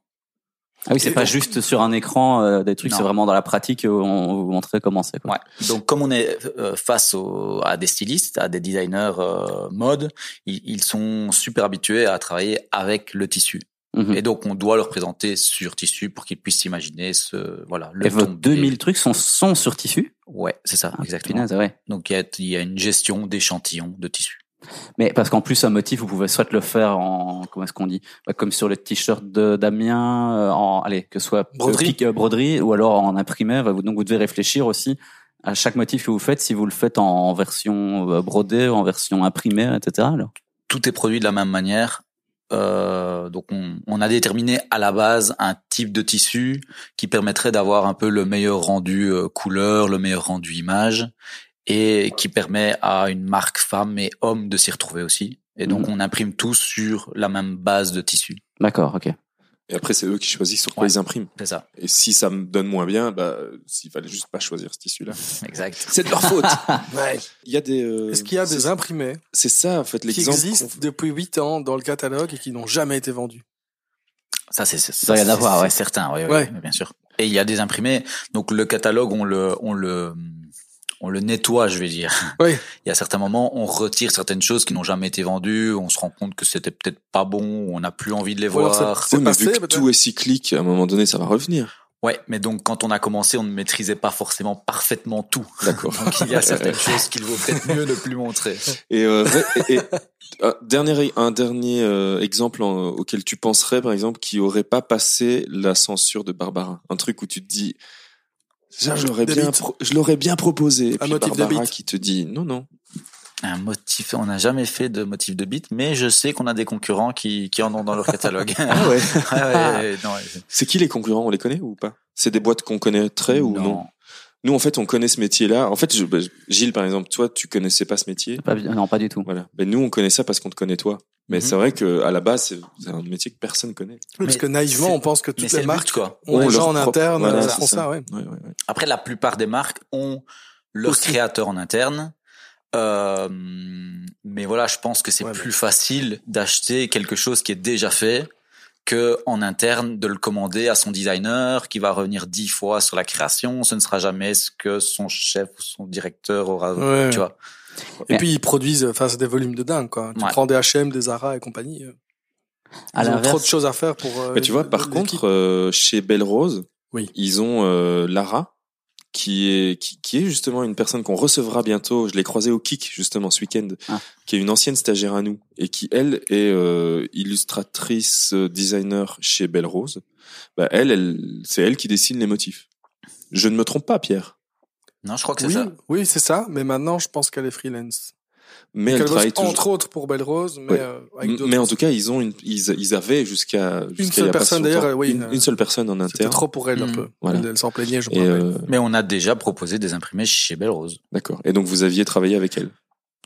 Ah oui, c'est pas juste sur un écran euh, des trucs, c'est vraiment dans la pratique où on vous montrer comment c'est. Ouais. Donc, comme on est euh, face au- à des stylistes, à des designers euh, mode, ils, ils sont super habitués à travailler avec le tissu. Mhm. Et donc, on doit leur présenter sur tissu pour qu'ils puissent imaginer ce, voilà, le Et vos tombé. 2000 trucs sont, sont sur tissu Ouais, c'est ça, Ah, exactement. ouais. Donc, il y a, y a une gestion d'échantillons de tissu. Mais parce qu'en plus, un motif, vous pouvez soit le faire en, comment est-ce qu'on dit, Bah, comme sur le t-shirt de Damien, euh, en, allez, que ce soit Broderie. pique- euh, broderie, ou alors en imprimé. bah, Donc, vous devez réfléchir aussi à chaque motif que vous faites, si vous le faites en version euh, brodée ou en version imprimée, etc. Alors. tout est produit de la même manière. Euh, donc on, on a déterminé à la base un type de tissu qui permettrait d'avoir un peu le meilleur rendu euh, couleur, le meilleur rendu image, et qui permet à une marque femme et homme de s'y retrouver aussi. Et donc Mhm. on imprime tous sur la même base de tissu. D'accord, ok. Et après, c'est eux qui choisissent sur quoi Ouais. ils impriment. C'est ça. Et si ça me donne moins bien, bah, s'il fallait juste pas choisir ce tissu-là. <laughs> Exact. C'est de leur faute. <laughs> Il y a des. euh, Est-ce qu'il y a des imprimés C'est ça, en fait, qui l'exemple. existent qu'on- depuis 8 ans dans le catalogue et qui n'ont jamais été vendus Ça, c'est c'est- doit y en c'est- avoir, c'est ouais. certain, ouais, ouais, Ouais. bien sûr. Et il y a des imprimés. Donc le catalogue, on le, on le, on le nettoie, je vais dire. <laughs> Oui. Il y a certains moments, on retire certaines choses qui n'ont jamais été vendues. On se rend compte que c'était peut-être pas bon. On n'a plus envie de les alors voir. c'est Oui, mais vu que tout est cyclique, à un moment donné, ça va revenir. Ouais, mais donc quand on a commencé, on ne maîtrisait pas forcément parfaitement tout. D'accord. <laughs> Donc il y a certaines <laughs> choses qu'il vaut peut-être mieux ne plus montrer. Et, euh, ré- et- et, un dernier, un dernier euh, exemple en- auquel tu penserais, par exemple, qui aurait pas passé la censure de Barbara? Un truc où tu te dis, ça, je l'aurais bien, bites. pro- je l'aurais bien proposé. Et Un puis motif de Barbara bite. qui te dit, non, non. Un motif, on n'a jamais fait de motif de bite, mais je sais qu'on a des concurrents qui, qui en ont dans leur catalogue. <laughs> Ah <laughs> ouais. Ouais, ouais, ouais, non, ouais. C'est qui les concurrents? On les connaît ou pas? C'est des boîtes qu'on connaîtrait ou non Nous, en fait, on connaît ce métier-là. En fait, je- bah, Gilles, par exemple, toi, tu connaissais pas ce métier. Pas, non, pas du tout. Voilà. Ben, nous, on connaît ça parce qu'on te connaît toi. Mais Mhm. c'est vrai que à la base, c'est un métier que personne connaît. Oui, Parce Mais que naïvement, on pense que Mais toutes les le but, marques quoi. ont des gens en propre- interne voilà, euh, font ça, ouais. Ouais, ouais, ouais. Après, la plupart des marques ont leurs Aussi. créateurs en interne. Euh, mais voilà, je pense que c'est Ouais, mais- plus facile d'acheter quelque chose qui est déjà fait que en interne de le commander à son designer qui va revenir dix fois sur la création. Ce ne sera jamais ce que son chef ou son directeur aura. Ouais. Tu vois. Et Mais- puis ils produisent, enfin c'est des volumes de dingue quoi. Tu Ouais. prends des H&M, des Zara et compagnie. euh, À Ils ont trop de choses à faire pour. euh, Mais tu vois, par contre, euh, chez Belle Rose, Oui. ils ont euh, Lara, qui est qui, qui est justement une personne qu'on recevra bientôt. Je l'ai croisée au Kick justement ce week-end, Ah. qui est une ancienne stagiaire à nous et qui elle est euh, illustratrice euh, designer chez Belle Rose. Bah elle, elle c'est elle qui dessine les motifs. Je ne me trompe pas, Pierre. Non, je crois que c'est oui, ça. oui, c'est ça. Mais maintenant, je pense qu'elle est freelance. Mais elle travaille toujours. entre autres pour Belle Rose, mais Ouais. euh, avec. Mais en tout cas, ils ont une, ils, ils avaient jusqu'à jusqu'à il seule personne, d'ailleurs, oui, une, euh, une seule personne en C'était interne. trop pour elle un Mm. peu. Voilà. Elle, elle s'en plaignait, je rappelle. euh, Mais on a déjà proposé des imprimés chez Belle Rose. D'accord. Et donc vous aviez travaillé avec elle.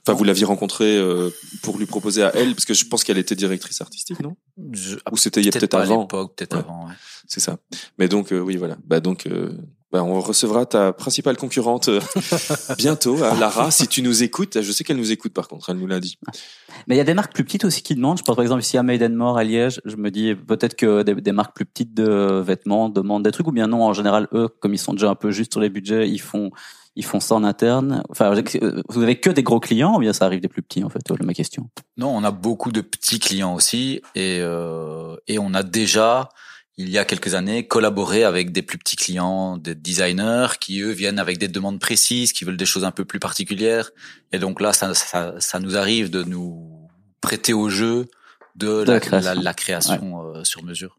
Enfin, vous l'aviez rencontrée euh, pour lui proposer à elle, parce que je pense qu'elle était directrice artistique, non? Je- Ou c'était il y a peut-être à avant. l'époque, peut-être Ouais. avant. Ouais. C'est ça. Mais donc euh, oui, voilà. Bah donc, euh, bah, on recevra ta principale concurrente euh, <laughs> bientôt, à Lara, si tu nous écoutes. Je sais qu'elle nous écoute par contre. Elle nous l'a dit. Mais il y a des marques plus petites aussi qui demandent. Je pense par exemple ici à Made and More à Liège. Je me dis peut-être que des, des marques plus petites de vêtements demandent des trucs ou bien non. En général, eux, comme ils sont déjà un peu juste sur les budgets, ils font ils font ça en interne. Enfin, vous avez que des gros clients ou bien ça arrive des plus petits en fait Voilà ma question? Non, on a beaucoup de petits clients aussi et euh, et on a déjà il y a quelques années collaboré avec des plus petits clients, des designers qui eux viennent avec des demandes précises, qui veulent des choses un peu plus particulières et donc là ça ça, ça nous arrive de nous prêter au jeu de, De la la, création. la- la création euh, sur mesure.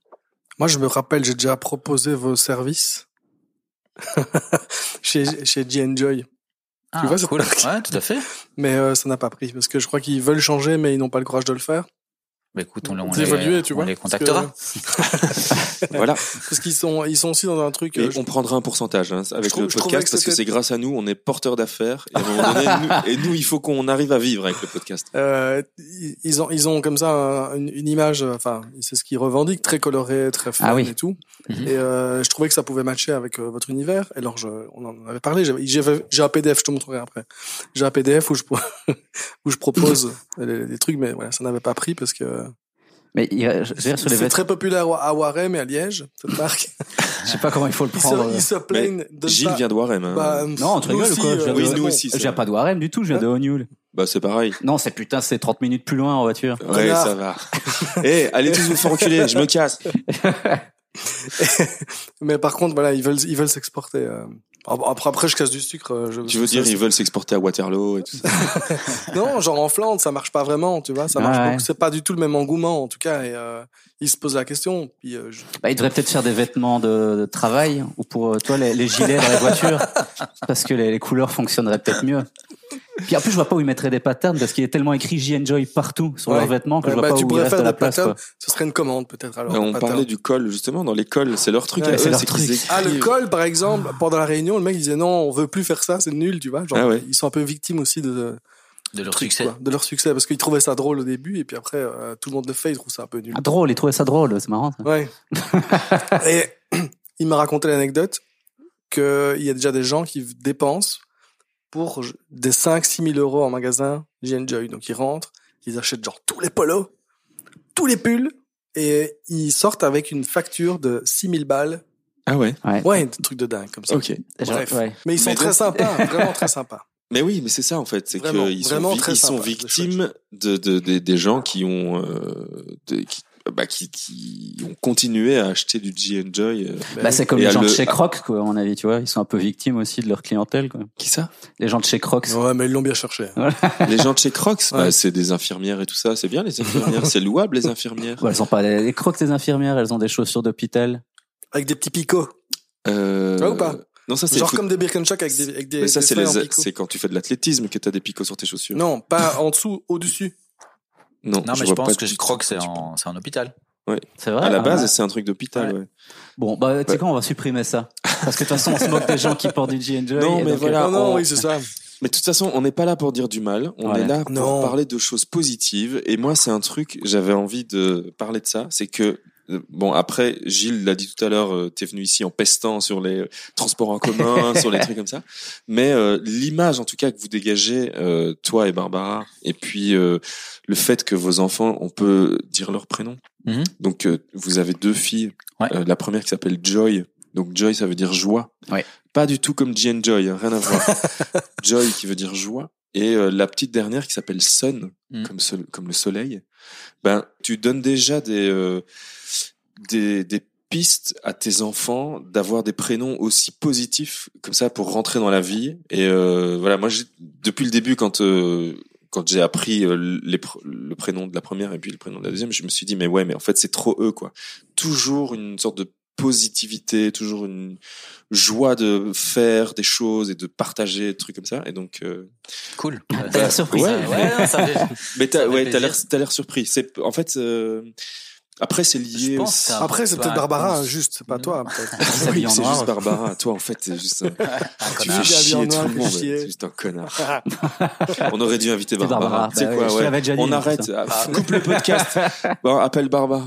Moi, je me rappelle, j'ai déjà proposé vos services <laughs> chez chez G Enjoy. Ah, vois, c'est cool. Ouais, tout à fait. Mais euh, ça n'a pas pris parce que je crois qu'ils veulent changer, mais ils n'ont pas le courage de le faire. Bah écoute, on, les, tu on vois, les parce contactera. <laughs> <laughs> Voilà. Parce qu'ils sont, ils sont aussi dans un truc. Et euh, je- on prendra un pourcentage hein, avec trouve- le podcast que parce que c'est grâce à nous, on est porteur d'affaires. Et, à un moment donné, <laughs> nous, et nous, il faut qu'on arrive à vivre avec le podcast. Euh, ils- ont, ils ont comme ça un- une, une image, enfin, c'est ce qu'ils revendiquent, très coloré, très fun Ah oui. et tout. Mhm. Et euh, je trouvais que ça pouvait matcher avec euh, votre univers. Et alors, je, on en avait parlé. j'avais- J'ai un PDF, je te montrerai après. J'ai un PDF où je, où je propose <coughs> les, les trucs, mais voilà, ça n'avait pas pris parce que Mais il- je veux dire, sur les c'est très populaire à Warem et à Liège, cette marque. <laughs> je sais pas comment il faut le Ils prendre. se, ils se plaignent de Gilles pas- vient de Warem. Hein. Bah, Non, tu nous rigoles ou quoi Je euh, viens oui, de- nous aussi. Je c'est viens pas de Warem du tout, je viens de O'Neill. Bah, c'est pareil. Non, c'est putain, c'est 30 minutes plus loin en voiture. Ouais, Connard. ça va. Eh, allez tous vous faire enculer, je me casse. <laughs> Mais par contre, voilà, ils veulent, ils veulent s'exporter. euh. Après, après, je casse du sucre. euh, Je, Tu veux dire, ils veulent s'exporter à Waterloo et tout ça. <laughs> Non, genre en Flandre, ça marche pas vraiment, tu vois. Ça marche Ouais. beaucoup. C'est pas du tout le même engouement, en tout cas. Et euh, ils se posent la question. Puis, euh, je- Bah, il devrait peut-être faire des vêtements de, de travail ou pour euh, toi les, les gilets dans les voitures <laughs> parce que les, les couleurs fonctionneraient peut-être mieux. Puis en plus je vois pas où ils mettraient des patterns parce qu'il est tellement écrit J Enjoy partout sur Ouais. leurs vêtements que je Ouais, vois bah, pas tu où il pourrais reste de faire la des place. patterns. Quoi. Ce serait une commande, peut-être. Alors. on parlait du col, justement, dans l'école. C'est leur truc Ouais, à c'est leur truc. Ah, le col, par exemple, pendant la réunion, le mec il disait non, on veut plus faire ça, c'est nul, tu vois. Genre, Ah ouais. ils sont un peu victimes aussi de, De leur succès. quoi, de leur succès, parce qu'ils trouvaient ça drôle au début, et puis après, euh, tout le monde le fait, ils trouvent ça un peu nul. Ah, drôle, ils trouvaient ça drôle, c'est marrant. ça. Ouais. <laughs> et <clears throat> il m'a raconté l'anecdote qu'il y a déjà des gens qui dépensent pour des 5-6 000 euros en magasin J-Enjoy. Donc ils rentrent, ils achètent genre tous les polos, tous les pulls, et ils sortent avec une facture de 6 000 balles. Ah ouais. Ouais, des trucs de dingue comme ça. Ok. Bref. Ouais. Mais ils sont Mais très donc- sympas, vraiment très <laughs> sympas. Mais oui, mais c'est ça en fait, c'est qu'ils sont, vraiment vi- ils sont victimes de, de, de- des gens qui ont euh, de- qui, bah, qui, qui ont continué à acheter du G Enjoy. euh. Bah, c'est comme les gens de chez Crocs, quoi, à mon avis, tu vois. Ils sont un peu victimes aussi de leur clientèle, quoi. Qui ça? Les gens de chez Crocs. Ouais, mais ils l'ont bien cherché. <laughs> Les gens de chez Crocs, bah, Ouais. c'est des infirmières et tout ça. C'est bien les infirmières, c'est louable les infirmières. Bah, elles ont pas les, les Crocs des infirmières, elles ont des chaussures d'hôpital. Avec des petits picots. Euh, Tu vois ou pas? Non, ça c'est Genre comme des Birkenstock avec des, avec des, Mais ça c'est les, c'est quand tu fais de l'athlétisme que t'as des picots sur tes chaussures. Non, pas en dessous, au-dessus. Non, Non, mais je vois pense pas que je crois que c'est en, c'est en hôpital. C'est vrai. À la ah, base, ouais. c'est un truc d'hôpital. Ouais. Ouais. Bon, bah, tu sais Ouais. quoi, on va supprimer ça. Parce que de toute façon, on se moque des gens qui portent du G-Enjoy. Non, et mais donc, voilà. euh, non, non, on- oui, c'est ça. Mais de toute façon, on n'est pas là pour dire du mal. On Ouais. est là pour Non. parler de choses positives. Et moi, c'est un truc, j'avais envie de parler de ça. C'est que, bon, après, Gilles l'a dit tout à l'heure, euh, t'es venu ici en pestant sur les transports en commun, <laughs> sur les trucs comme ça. Mais euh, l'image, en tout cas, que vous dégagez, euh, toi et Barbara, et puis euh, le fait que vos enfants, on peut dire leur prénom. Mhm. Donc, euh, vous avez deux filles. Ouais. Euh, la première qui s'appelle Joy. Donc, Joy, ça veut dire joie. Ouais. Pas du tout comme Jen Joy, hein, rien à voir. <laughs> Joy qui veut dire joie. Et euh, la petite dernière qui s'appelle Sun, Mhm. comme, comme le soleil. Ben, tu donnes déjà des, euh, des, des pistes à tes enfants d'avoir des prénoms aussi positifs comme ça pour rentrer dans la vie. Et euh, voilà, moi, depuis le début, quand euh, quand j'ai appris euh, les pr- le prénom de la première et puis le prénom de la deuxième, je me suis dit mais ouais, mais en fait c'est trop eux quoi. Toujours une sorte de positivité, toujours une joie de faire des choses et de partager des trucs comme ça. Et donc, euh, Cool. <laughs> T'as l'air surpris. Ouais. ouais, ça fait- <laughs> mais t'as ouais, l'air surpris. C'est en fait euh, après c'est lié. Aussi- Après, c'est peut-être Barbara, juste, c'est pas toi, <laughs> Oui, c'est juste Barbara. Toi, en fait, c'est juste. euh, <laughs> tu fais chier tout noir, le monde. C'est juste un connard. <laughs> On aurait dû inviter C'est Barbara. Barbara. Tu sais Bah quoi ouais, déjà dit, On arrête. c'est Ah, Coupe le podcast. Bon, appelle Barbara.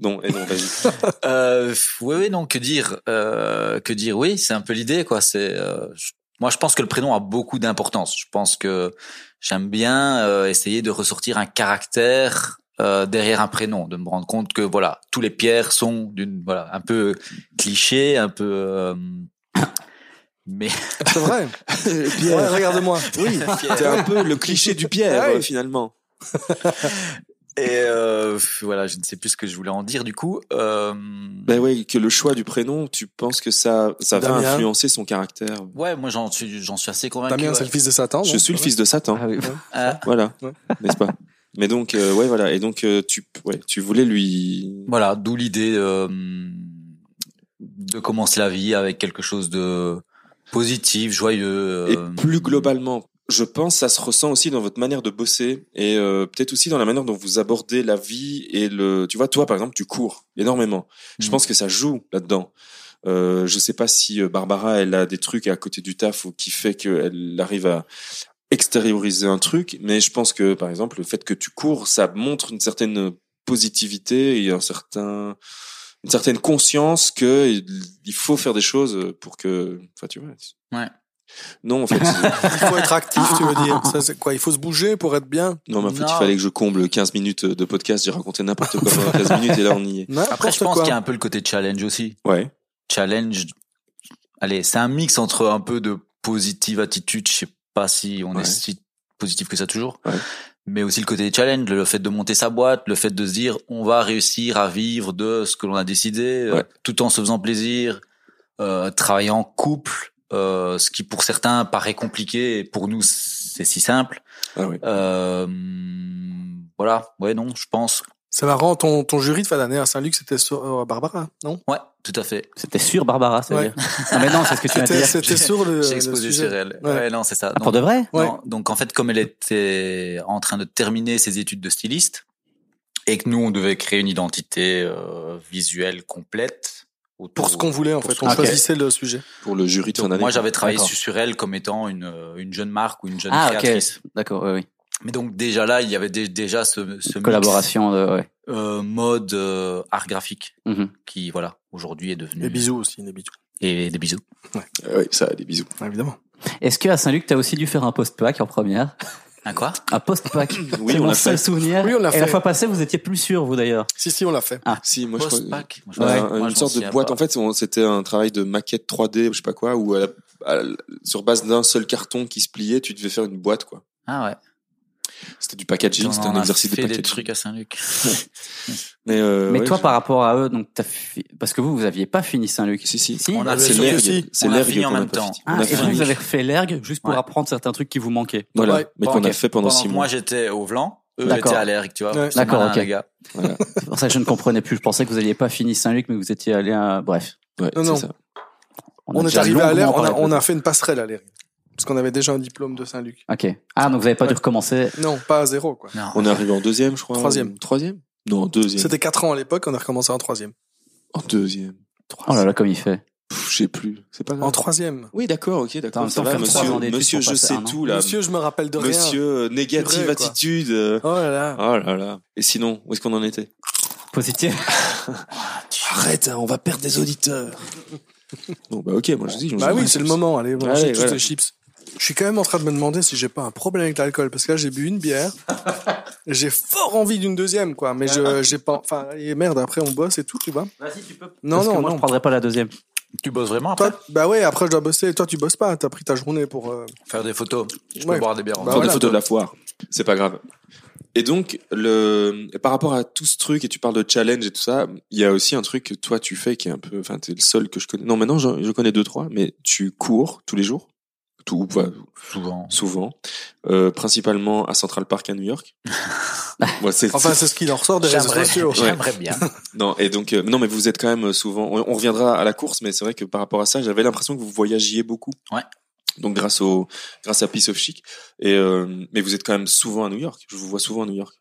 Non, et non, vas-y. Euh, oui, oui, non, que dire, euh, que dire, oui, c'est un peu l'idée, quoi. C'est, euh, moi, je pense que le prénom a beaucoup d'importance. Je pense que j'aime bien euh, essayer de ressortir un caractère euh, derrière un prénom, de me rendre compte que voilà, tous les pierres sont d'une, voilà, un peu cliché, un peu, euh, <coughs> mais C'est vrai. <laughs> Ouais, regarde-moi. Oui, <laughs> t'es un peu le cliché du Pierre, Ouais. euh, finalement. et euh, voilà, je ne sais plus ce que je voulais en dire du coup. Euh, Ben oui, que le choix du prénom, tu penses que ça, ça va influencer son caractère? ouais, moi j'en suis, j'en suis assez convaincu. Damien, ouais. c'est le fils de Satan. Je suis le fils de Satan. Ah oui. Ah, Voilà. Ouais. N'est-ce pas? Mais donc, euh, ouais, voilà. Et donc, euh, tu, ouais, tu voulais lui, Voilà, d'où l'idée euh, de commencer la vie avec quelque chose de Positif, joyeux. Et euh, plus globalement, je pense, ça se ressent aussi dans votre manière de bosser et euh, peut-être aussi dans la manière dont vous abordez la vie et le. Tu vois, toi par exemple, tu cours énormément. Je Mm. pense que ça joue là-dedans. Euh, je sais pas si euh, Barbara, elle a des trucs à côté du taf ou qui fait qu'elle arrive à extérioriser un truc, mais je pense que par exemple le fait que tu cours, ça montre une certaine positivité et un certain une certaine conscience que il faut faire des choses pour que, enfin tu vois. Ouais. Non, en fait, <laughs> Il faut être actif, tu veux dire. Ça, c'est quoi? Il faut se bouger pour être bien? non, mais en fait, Non. il fallait que je comble 15 minutes de podcast. J'ai raconté n'importe quoi pendant 15 minutes et là, on y est. Après, je pense quoi. qu'il y a un peu le côté challenge aussi. Ouais. Challenge. Allez, c'est un mix entre un peu de positive attitude. Je sais pas si on Ouais. est si positif que ça toujours. Ouais. Mais aussi le côté challenge, le fait de monter sa boîte, le fait de se dire on va réussir à vivre de ce que l'on a décidé, euh, Ouais. tout en se faisant plaisir, euh, travailler en couple, euh, ce qui pour certains paraît compliqué, et pour nous c'est si simple. Ah ouais. Euh, voilà, ouais non, je pense, C'est marrant, ton, ton jury de fin d'année à Saint-Luc, c'était sur euh, Barbara, non? Ouais, tout à fait. C'était sûr, Barbara, veut Ouais. dire. Non, mais non, c'est ce que tu C'était dire. c'était sur le, J'ai le exposé sujet. sur elle. Ouais. Ouais, non, c'est ça. Ah, pour de vrai? Ouais. Non, donc en fait, comme elle était en train de terminer ses études de styliste et que nous on devait créer une identité euh, visuelle complète autour- Pour ce qu'on voulait, en fait. On Ok. choisissait le sujet. Pour le jury de fin d'année. moi j'avais travaillé D'accord. sur, sur elle comme étant une euh, une jeune marque ou une jeune Ah, ok. créatrice. D'accord, oui, oui. Mais donc déjà là, il y avait dé- déjà ce, ce mix, Collaboration, de, ouais. euh, mode euh, art graphique Mhm. qui voilà aujourd'hui est devenu Des bisous aussi, des bisous. et des bisous. Ah ouais, ça, des bisous. Évidemment. Est-ce que à Saint-Luc, t'as aussi dû faire un post-pack en première? Un quoi? Un post-pack Oui, on mon l'a seul fait. souvenir. Oui, on l'a Et la fait. fois passée, vous étiez plus sûr, vous d'ailleurs. Si, si, on l'a fait. Si, moi, je crois. Post-pack je- Ouais, une sorte de boîte. pas. En fait, c'était un travail de maquette 3D, je sais pas quoi, où à la- à la- sur base d'un seul carton qui se pliait, tu devais faire une boîte, quoi. Ah ouais. C'était du packaging, c'était un a exercice de fait des packaging. trucs à Saint-Luc. <laughs> Mais, euh, Mais ouais, toi, je- par rapport à eux, donc fi- parce que vous, vous aviez pas fini Saint-Luc. Si, si. Si On a c'est l'ergue. C'est On a l'ergue fini en même temps. fini. Ah, On a et fait vous, avez refait l'ergue juste pour Ouais. apprendre certains trucs qui vous manquaient. Voilà. Ouais. Mais qu'on a fait pendant Pendant six mois. moi j'étais au Vlan, eux D'accord. étaient à l'ERG, tu vois. D'accord, ok. <laughs> C'est pour ça que je ne comprenais plus. Je pensais que vous n'aviez pas fini Saint-Luc, mais que vous étiez allé à... Bref. Ouais, Non, c'est ça. On est arrivé à l'air, on a, fait une passerelle à l'air. Parce qu'on avait déjà un diplôme de Saint-Luc. Ok. Ah, donc vous n'avez pas dû recommencer. Non, pas à zéro, quoi. Non. On est arrivé en deuxième, je crois. Troisième. Troisième? Non, en deuxième. C'était quatre ans à l'époque, on a recommencé en troisième. En deuxième. Oh là là, comme il fait. Je sais plus. C'est pas grave. En troisième. Oui, d'accord, ok, d'accord. Ça va, monsieur, ans d'études monsieur, je sais tout, là. Monsieur, je me rappelle de rien. Monsieur, euh, négative quoi. attitude. euh. Oh là là. Oh là là. Et sinon, où est-ce qu'on en était? Positif. <laughs> Arrête, hein, on va perdre des auditeurs. <laughs> bon, bah, ok, moi, je dis, je Bah oui, c'est le moment. Allez, Allez, mangez tous voilà. les chips. Je suis quand même en train de me demander si j'ai pas un problème avec l'alcool parce que là j'ai bu une bière. <laughs> j'ai fort envie d'une deuxième quoi, mais je j'ai pas enfin et merde après on bosse et tout, tu vois. Vas-y, tu peux. Non Parce que non moi, non. je prendrais pas la deuxième. Tu bosses vraiment après Toi, bah ouais, après je dois bosser. Toi tu bosses pas, t'as pris ta journée pour euh, Faire des photos. Je Ouais. peux boire des bières en Bah Faire des photos de la foire. C'est pas grave. Et donc, le, par rapport à tout ce truc, et tu parles de challenge et tout ça, il y a aussi un truc que toi tu fais qui est un peu, enfin, t'es le seul que je connais. Non, maintenant, je, je connais deux, trois, mais tu cours tous les jours. Tout. Souvent. souvent. Euh, principalement à Central Park à New York. <laughs> C'est, enfin c'est ce qu'il en ressort des réseaux J'aimerais sociaux. j'aimerais bien. <laughs> non, et donc, euh, non, mais vous êtes quand même souvent, on, on reviendra à la course, mais c'est vrai que par rapport à ça, j'avais l'impression que vous voyagiez beaucoup. Ouais. Donc, grâce au, grâce à Piece of Chic. Et, euh, mais vous êtes quand même souvent à New York. Je vous vois souvent à New York.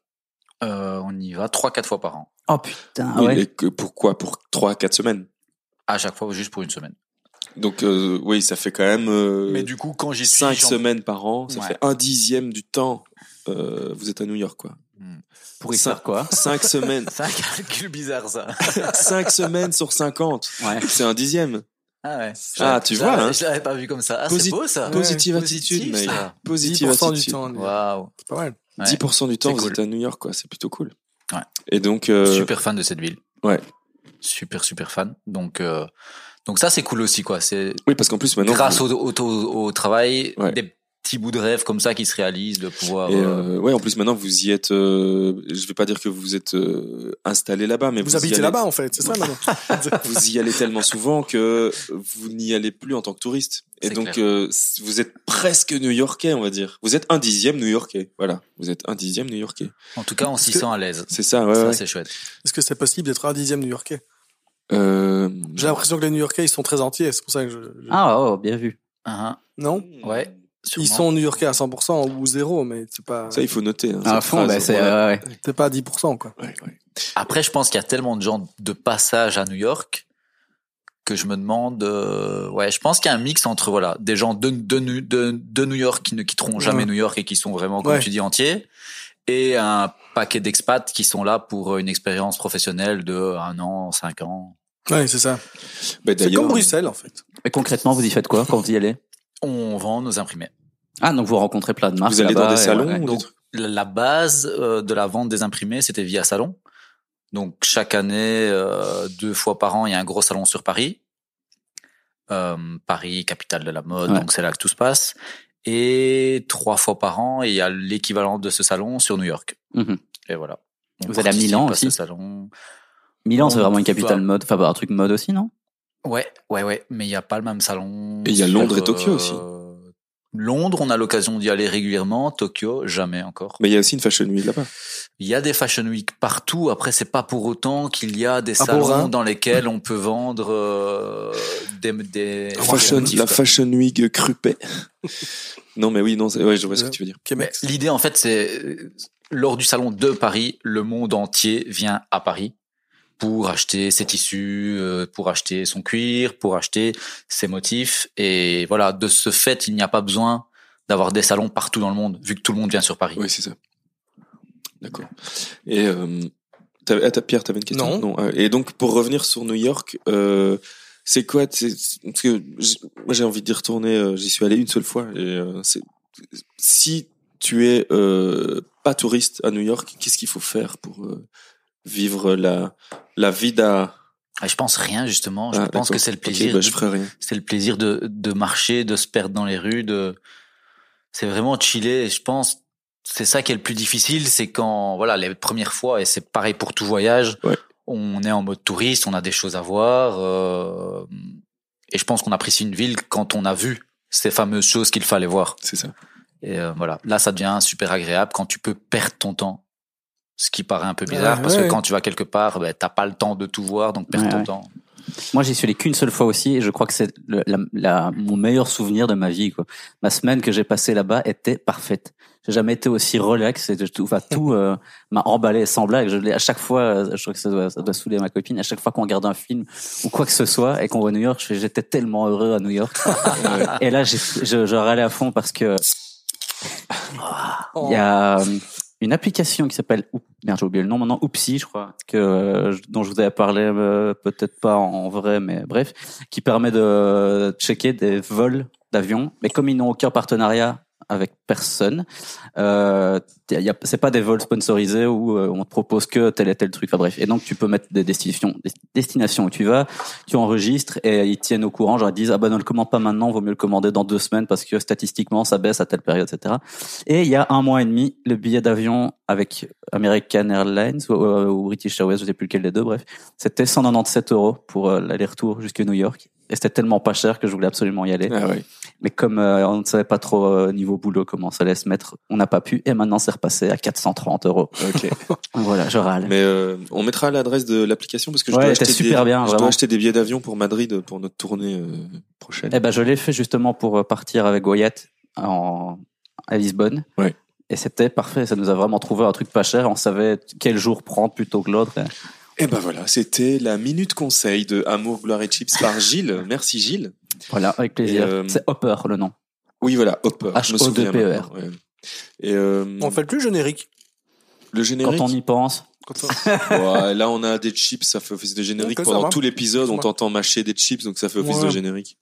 Euh, on y va trois, quatre fois par an. Oh putain, Oui, ouais. mais que, pourquoi? Pour trois, quatre semaines. À chaque fois, juste pour une semaine. Donc, euh, oui, ça fait quand même euh, Mais du coup, quand j'y suis, cinq j'en- semaines par an. Ça Ouais. fait un dixième du temps. Euh, vous êtes à New York, quoi. Pour y ça- faire quoi <laughs> Cinq semaines. <laughs> C'est un calcul bizarre, ça. <laughs> cinq semaines sur 50. Ouais. C'est un dixième. Ah ouais. Ah, tu vois, hein. Je l'avais pas vu comme ça. Ah, c'est beau, ça. Ouais. Positive positif, attitude, mec. Positive 10% du attitude. temps. Waouh. C'est pas mal. Ouais. 10% du temps, C'est vous cool. êtes à New York, quoi. C'est plutôt cool. Ouais. Et donc, euh, Super fan de cette ville. Ouais. Super, super fan. Donc, euh, donc ça, c'est cool aussi, quoi. C'est oui, parce qu'en plus, maintenant. grâce vous- au, au, au travail, Ouais. des petits bouts de rêve comme ça qui se réalisent, de pouvoir. Et euh, euh, ouais, en plus maintenant vous y êtes. Euh, je vais pas dire que vous êtes euh, installé là-bas, mais Vous y habitez allez- là-bas en fait, c'est ça maintenant. <laughs> Vous y allez tellement souvent que vous n'y allez plus en tant que touriste. Et donc euh, vous êtes presque New-Yorkais, on va dire. Vous êtes un dixième New-Yorkais. Voilà, vous êtes un dixième New-Yorkais. En tout cas, on s'y que- sent à l'aise. C'est ça, ouais. ça, ouais. c'est chouette. Est-ce que c'est possible d'être un dixième New-Yorkais? Euh, J'ai l'impression que les New-Yorkais ils sont très entiers, c'est pour ça que je. je- Ah, oh, bien vu. Hein, Non Ouais. Ils sont new-yorkais à 100% ou zéro, mais c'est pas, Ça, il faut noter. hein, À fond, phrase. bah, c'est, ouais, ouais. c'est pas à 10%, quoi. Ouais, ouais. Après, je pense qu'il y a tellement de gens de passage à New York que je me demande. euh, ouais, je pense qu'il y a un mix entre voilà des gens de de, de, de New York qui ne quitteront jamais Ouais. New York et qui sont vraiment comme Ouais. tu dis entiers, et un paquet d'expats qui sont là pour une expérience professionnelle de un an, cinq ans. Ouais, c'est ça. Bah, C'est comme Bruxelles, en fait. Et concrètement, vous y faites quoi quand vous y allez? On vend nos imprimés. Ah, donc vous rencontrez plein de marques. Vous allez dans des salons ouais. ou des Donc la base euh, de la vente des imprimés, c'était via salon. Donc chaque année, euh, deux fois par an, il y a un gros salon sur Paris. Euh, Paris, capitale de la mode, Ouais. donc c'est là que tout se passe. Et trois fois par an, il y a l'équivalent de ce salon sur New York. Mhm. Et voilà. On Vous allez à Milan ce aussi? salon. Milan, c'est vraiment une capitale mode. Enfin, bah, un truc mode aussi, non? Ouais, ouais, ouais. Mais il n'y a pas le même salon. Et il y a Londres et Tokyo aussi. Londres, on a l'occasion d'y aller régulièrement. Tokyo, jamais encore. Mais il y a aussi une fashion week là-bas. Il y a des fashion week partout. Après, c'est pas pour autant qu'il y a des À salons dans lesquels on peut vendre euh, des, des Fashion, la quoi. fashion week crupet. <laughs> non, mais oui, non, c'est- ouais, je vois ce que tu veux dire. L'idée, en fait, c'est lors du salon de Paris, le monde entier vient à Paris pour acheter ses tissus, euh, pour acheter son cuir, pour acheter ses motifs. Et voilà, de ce fait, il n'y a pas besoin d'avoir des salons partout dans le monde, vu que tout le monde vient sur Paris. Oui, c'est ça. D'accord. Et euh, t'avais- ah, t'as- Pierre, t'avais une question? Non. euh, Et donc, pour revenir sur New York, euh, c'est quoi Parce que moi, j'ai envie d'y retourner. euh, J'y suis allé une seule fois. Et euh, c'est- si tu es euh, pas touriste à New York, qu'est-ce qu'il faut faire pour euh, vivre la la vie d'à Ah, je pense rien, justement. Je Ah, pense que c'est le plaisir. bah, je ferai rien. c'est le plaisir de, de marcher, de se perdre dans les rues, de c'est vraiment chiller. Et je pense c'est ça qui est le plus difficile, c'est quand voilà les premières fois et c'est pareil pour tout voyage. Ouais. On est en mode touriste, on a des choses à voir euh, et je pense qu'on apprécie une ville quand on a vu ces fameuses choses qu'il fallait voir. C'est ça. Et euh, voilà, là ça devient super agréable quand tu peux perdre ton temps. Ce qui paraît un peu bizarre Ouais, parce ouais. que quand tu vas quelque part, ben, t'as pas le temps de tout voir, donc perds Ouais, ton ouais. temps. Moi, j'y suis allé qu'une seule fois aussi, et je crois que c'est le- la, la- mon meilleur souvenir de ma vie. Quoi. Ma semaine que j'ai passée là-bas était parfaite. J'ai jamais été aussi relax. Et tout, enfin, tout euh, m'a emballé sans blague. Je l'ai à chaque fois. euh, Je crois que ça doit, ça doit saouler ma copine. À chaque fois qu'on regarde un film ou quoi que ce soit et qu'on voit New York, j'étais tellement heureux à New York. <laughs> Et là, j'ai, je, je râlais à fond parce que Oh. il y a euh, une application qui s'appelle merde j'ai oublié le nom maintenant Oopsie je crois que euh, dont je vous avais parlé euh, peut-être pas en vrai mais bref qui permet de checker des vols d'avions mais comme ils n'ont aucun partenariat avec personne euh, c'est pas des vols sponsorisés où euh, on te propose que tel et tel truc enfin bref et donc tu peux mettre des destinations des destinations où tu vas tu enregistres et ils tiennent au courant genre ils disent ah ben ne le commande pas maintenant vaut mieux le commander dans deux semaines parce que statistiquement ça baisse à telle période etc et il y a un mois et demi, le billet d'avion avec American Airlines ou, euh, British Airways, je sais plus lequel des deux, bref, c'était 197 euros pour euh, l'aller-retour jusqu'à New York. Et c'était tellement pas cher que je voulais absolument y aller. Ah. Mais comme euh, on ne savait pas trop euh, niveau boulot comment ça allait se mettre, on n'a pas pu. Et maintenant, c'est repassé à 430 euros. Ok. <laughs> Voilà, je râle. Mais euh, on mettra l'adresse de l'application parce que je Ouais, dois acheter super des, bien, je dois acheter des billets d'avion pour Madrid pour notre tournée prochaine. Eh ben, je l'ai fait justement pour partir avec Goyette en, à Lisbonne. Ouais. Et c'était parfait. Ça nous a vraiment trouvé un truc pas cher. On savait quel jour prendre plutôt que l'autre. Et ben voilà, c'était la minute conseil de Amour, gloire et chips par <laughs> Gilles. Merci Gilles. Voilà, avec plaisir. Euh, C'est Hopper le nom. Oui voilà, Hopper. je me souviens H-O-2-P-E-R. maintenant, ouais. Et euh, On fait le plus générique. le générique. Quand on y pense. Quand on- <laughs> Ouais, là on a des chips, ça fait office de générique pendant tout l'épisode. On t'entend mâcher des chips, donc ça fait office Ouais. de générique.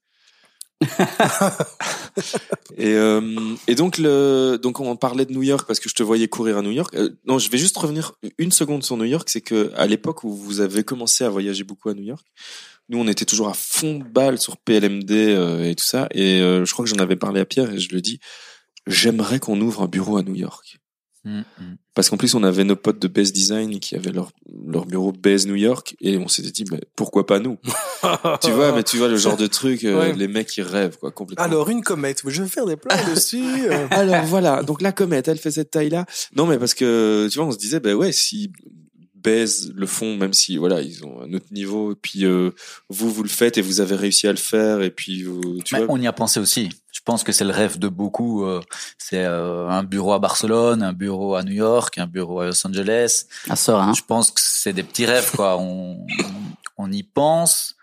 <laughs> et, euh, donc on parlait de New York parce que je te voyais courir à New York. Euh, non, je vais juste revenir une seconde sur New York, c'est que à l'époque où vous avez commencé à voyager beaucoup à New York, nous on était toujours à fond balle sur PLMD euh, et tout ça. Et je crois que j'en avais parlé à Pierre et je le dis, j'aimerais qu'on ouvre un bureau à New York. Mm, mm. Parce qu'en plus, on avait nos potes de Base Design qui avaient leur, leur bureau Base New York et on s'était dit, bah, pourquoi pas nous? <laughs> Tu vois, mais tu vois le genre de truc, euh, Ouais. les mecs ils rêvent quoi complètement. Alors, une comète. Je vais faire des plans <laughs> dessus. euh. Alors voilà, donc la comète, elle fait cette taille-là. Non, mais parce que tu vois, on se disait, ben ouais, si baisent le font, même si voilà ils ont un autre niveau. Et puis euh, vous vous le faites et vous avez réussi à le faire. Et puis euh, tu Mais vois, on y a pensé aussi. Je pense que c'est le rêve de beaucoup. euh, c'est euh, un bureau à Barcelone, un bureau à New York, un bureau à Los Angeles. Ah, sort, hein. Je pense que c'est des petits rêves, quoi. On, on y pense.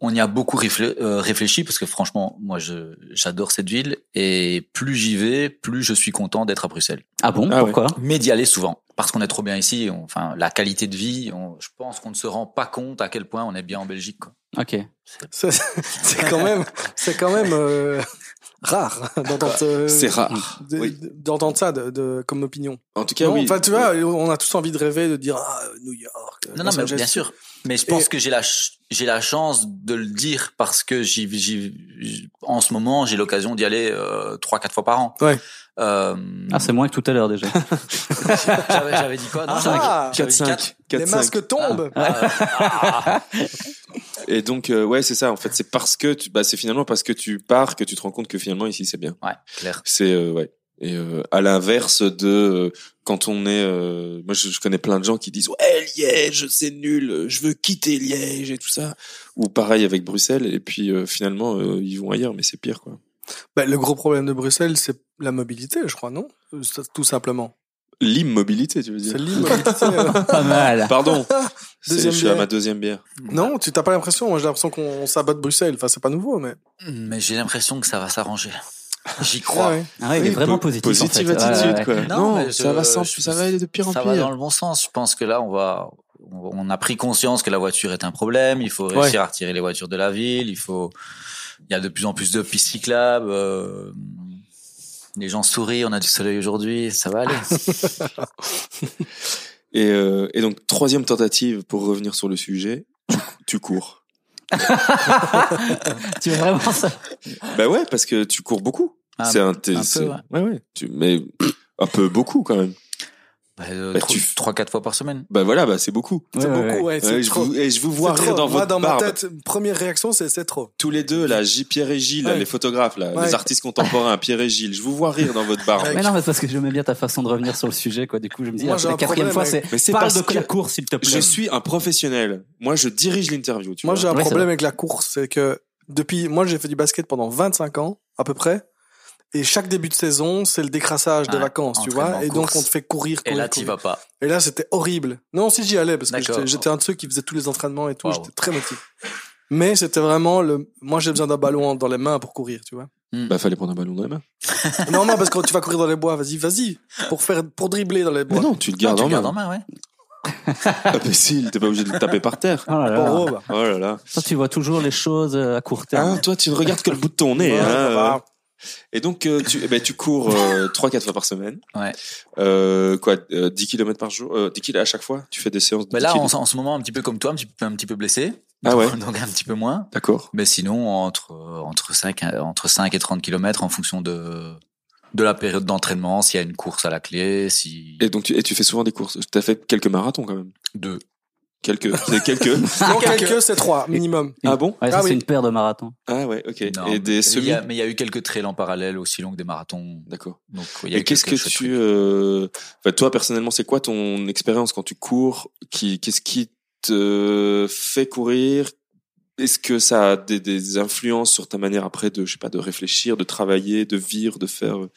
On y a beaucoup réflé- euh, réfléchi parce que franchement, moi, je, j'adore cette ville et plus j'y vais, plus je suis content d'être à Bruxelles. Ah bon, Ah ouais. pourquoi? Mais d'y aller souvent parce qu'on est trop bien ici. On- Enfin, la qualité de vie, on- je pense qu'on ne se rend pas compte à quel point on est bien en Belgique. Quoi. Ok. C'est c'est quand même, c'est quand même euh, rare d'entendre euh, c'est rare. de- Oui. d'entendre ça de, de- comme opinion. En tout cas, Non, oui. Enfin, tu vois, on a tous envie de rêver, de dire ah, New York. Non, non, mais bien sûr. Mais je pense Et- que j'ai la j'ai la chance de le dire parce que j'y j'y en ce moment j'ai l'occasion d'y aller euh, trois quatre fois par an. Ouais. Euh, Ah, c'est moins que tout à l'heure déjà. <laughs> j'avais j'avais dit quoi Non, Ah, j'avais- ah, j'avais dit 4-5. quatre. Les masques tombent. Ah, ah, <laughs> Et donc, euh, ouais, c'est ça. En fait, c'est parce que tu, bah, c'est finalement parce que tu pars que tu te rends compte que finalement ici c'est bien. ouais, clair. C'est euh, ouais. Et euh, à l'inverse de euh, quand on est, euh, moi je, je connais plein de gens qui disent ouais Liège c'est nul, je veux quitter Liège et tout ça. Ou pareil avec Bruxelles. Et puis euh, finalement euh, ils vont ailleurs, mais c'est pire quoi. Ben, le gros problème de Bruxelles, c'est la mobilité, je crois, non? Tout simplement. L'immobilité, tu veux dire C'est l'immobilité. <laughs> Pas mal. Pardon. <laughs> Je suis à ma deuxième bière. non, tu t'as pas l'impression. Moi, j'ai l'impression qu'on sabote Bruxelles. Enfin, c'est pas nouveau, mais. Mais j'ai l'impression que ça va s'arranger. J'y Ah crois. ouais. Ah ouais, il est Oui, vraiment po- positif. en fait. Positive attitude ouais, ouais. quoi. Non, ça je- va sans- je- ça va aller de pire en Ça va pire. dans le bon sens. Je pense que là, on va, on a pris conscience que la voiture est un problème. Il faut réussir à retirer les voitures de la ville. Il faut, il y a de plus en plus de pistes cyclables. euh, les gens sourient. On a du soleil aujourd'hui. Ça va aller. <laughs> Et, euh, et donc troisième tentative pour revenir sur le sujet, tu, tu cours. <laughs> Tu veux vraiment ça? Bah ouais, parce que tu cours beaucoup. Ah, c'est un, peu, ouais, ouais. Tu, mais un peu beaucoup quand même. Bah, euh, Bah, trois, tu- trois, quatre fois par semaine. Bah voilà, bah c'est beaucoup. C'est Ouais, beaucoup, ouais. ouais. je trop. vous, et je vous vois rire trop. dans Moi, votre dans barbe. ma tête, première réaction, c'est c'est trop. Tous les deux, là, J. Pierre et Gilles, là, les photographes, là, Ouais. les artistes contemporains, Pierre et Gilles, je vous vois rire dans votre barbe. Mais non, mais c'est parce que j'aimais bien ta façon de revenir sur le sujet, quoi. Du coup, je me dis, Moi, la, quatrième fois, c'est, Mais c'est parle parce de la course, s'il te plaît. Je suis un professionnel. Moi, je dirige l'interview, Moi, j'ai un problème avec la course, c'est que depuis, moi, j'ai fait du basket pendant 25 ans, à peu près. Et chaque début de saison, c'est le décrassage de Ouais, vacances, tu vois. Et donc, course. on te fait courir, Et courir, là, tu courir. vas pas. Et là, c'était horrible. Non, si j'y allais, parce que j'étais- un de ceux qui faisait tous les entraînements et tout, Wow. j'étais très motivé. Mais c'était vraiment le, moi, j'ai besoin d'un ballon dans les mains pour courir, tu vois. Bah, fallait prendre un ballon dans les mains. <laughs> non, non, parce que quand tu vas courir dans les bois, vas-y, vas-y. Pour faire, pour dribbler dans les Mais bois. non, tu le Ah, gardes tu en le gardes main. en main, ouais. <laughs> Imbécile, t'es pas obligé de le taper par terre. Oh là là. Rob. Oh là là. Toi, tu vois toujours les choses euh, à court terme. Hein, toi, tu ne regardes que le bout de ton nez. Ouais, hein, ça va. euh. Et donc, euh, tu, eh ben, tu cours euh, 3-4 fois par semaine. Ouais. Euh, quoi, euh, 10 km par jour euh, 10 km à chaque fois Tu fais des séances de Mais 10 là, en, en ce moment, un petit peu comme toi, un petit peu, un petit peu blessé. Ah ouais <laughs> Donc un petit peu moins. D'accord. Mais sinon, entre, euh, entre 5, entre 5 et 30 kilomètres en fonction de, de la période d'entraînement, s'il y a une course à la clé, si, Et donc, tu, et tu fais souvent des courses. Tu as fait quelques marathons quand même. deux. Quelques. C'est quelques. <laughs> Non, quelques, c'est trois, minimum. ah bon Ouais, ça, Ah c'est oui. une paire de marathons. Ah ouais, ok. Non, et mais des il semis y a- Mais il y a eu quelques trails en parallèle aussi longs que des marathons. D'accord. Donc, il y a eu Et qu'est-ce que tu, euh... enfin, toi personnellement, c'est quoi ton expérience quand tu cours Qui, qu'est-ce qui te fait courir? Est-ce que ça a des, des influences sur ta manière après de, je sais pas, de réfléchir, de travailler, de vivre, de faire euh,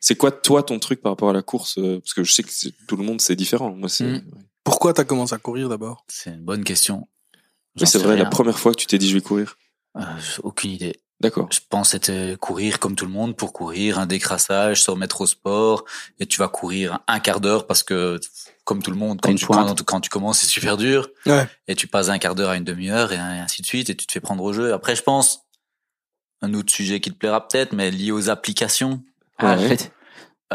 C'est quoi toi ton truc par rapport à la course euh, Parce que je sais que tout le monde c'est différent. Moi, c'est. Mm. Pourquoi t'as commencé à courir d'abord? C'est une bonne question. Oui, c'est vrai. La première fois que tu t'es dit je vais courir. Euh, j'ai aucune idée. D'accord. Je pense c'était courir comme tout le monde pour courir, un décrassage, se remettre au sport, et tu vas courir un quart d'heure parce que, comme tout le monde, quand tu, pointe. quand, quand tu commences, c'est super dur, Ouais. et tu passes un quart d'heure à une demi-heure, et ainsi de suite, et tu te fais prendre au jeu. Après, je pense, un autre sujet qui te plaira peut-être, mais lié aux applications, Ah,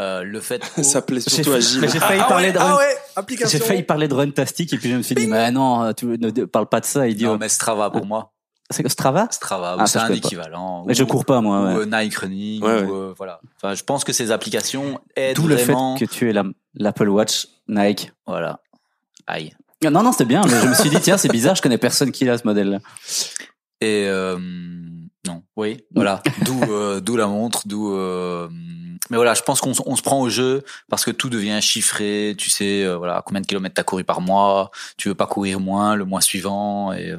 euh, le fait... <laughs> Ça plaît j'ai surtout à Gilles. j'ai failli Ah parler ouais, de ah run. ouais. J'ai failli parler de Runtastic et puis je me suis dit, mais non, tu ne parle pas de ça, idiot. Non, mais Strava pour moi. C'est que Strava? Strava, Ah, c'est un équivalent. Mais ou- je cours pas, moi, Ou ouais. euh, Nike Running, Ouais, ou, euh, voilà. Enfin, je pense que ces applications aident D'où le fait vraiment... que tu es la- l'Apple Watch Nike. Voilà. Aïe. Ah, Non, non, c'était bien, mais je me suis dit, tiens, c'est bizarre, je connais personne qui a ce modèle-là. Et, euh, Non, oui, voilà. d'où euh, d'où la montre, d'où. euh, Mais voilà, je pense qu'on on se prend au jeu parce que tout devient chiffré. Tu sais, euh, voilà, combien de kilomètres t'as couru par mois. Tu veux pas courir moins le mois suivant et euh,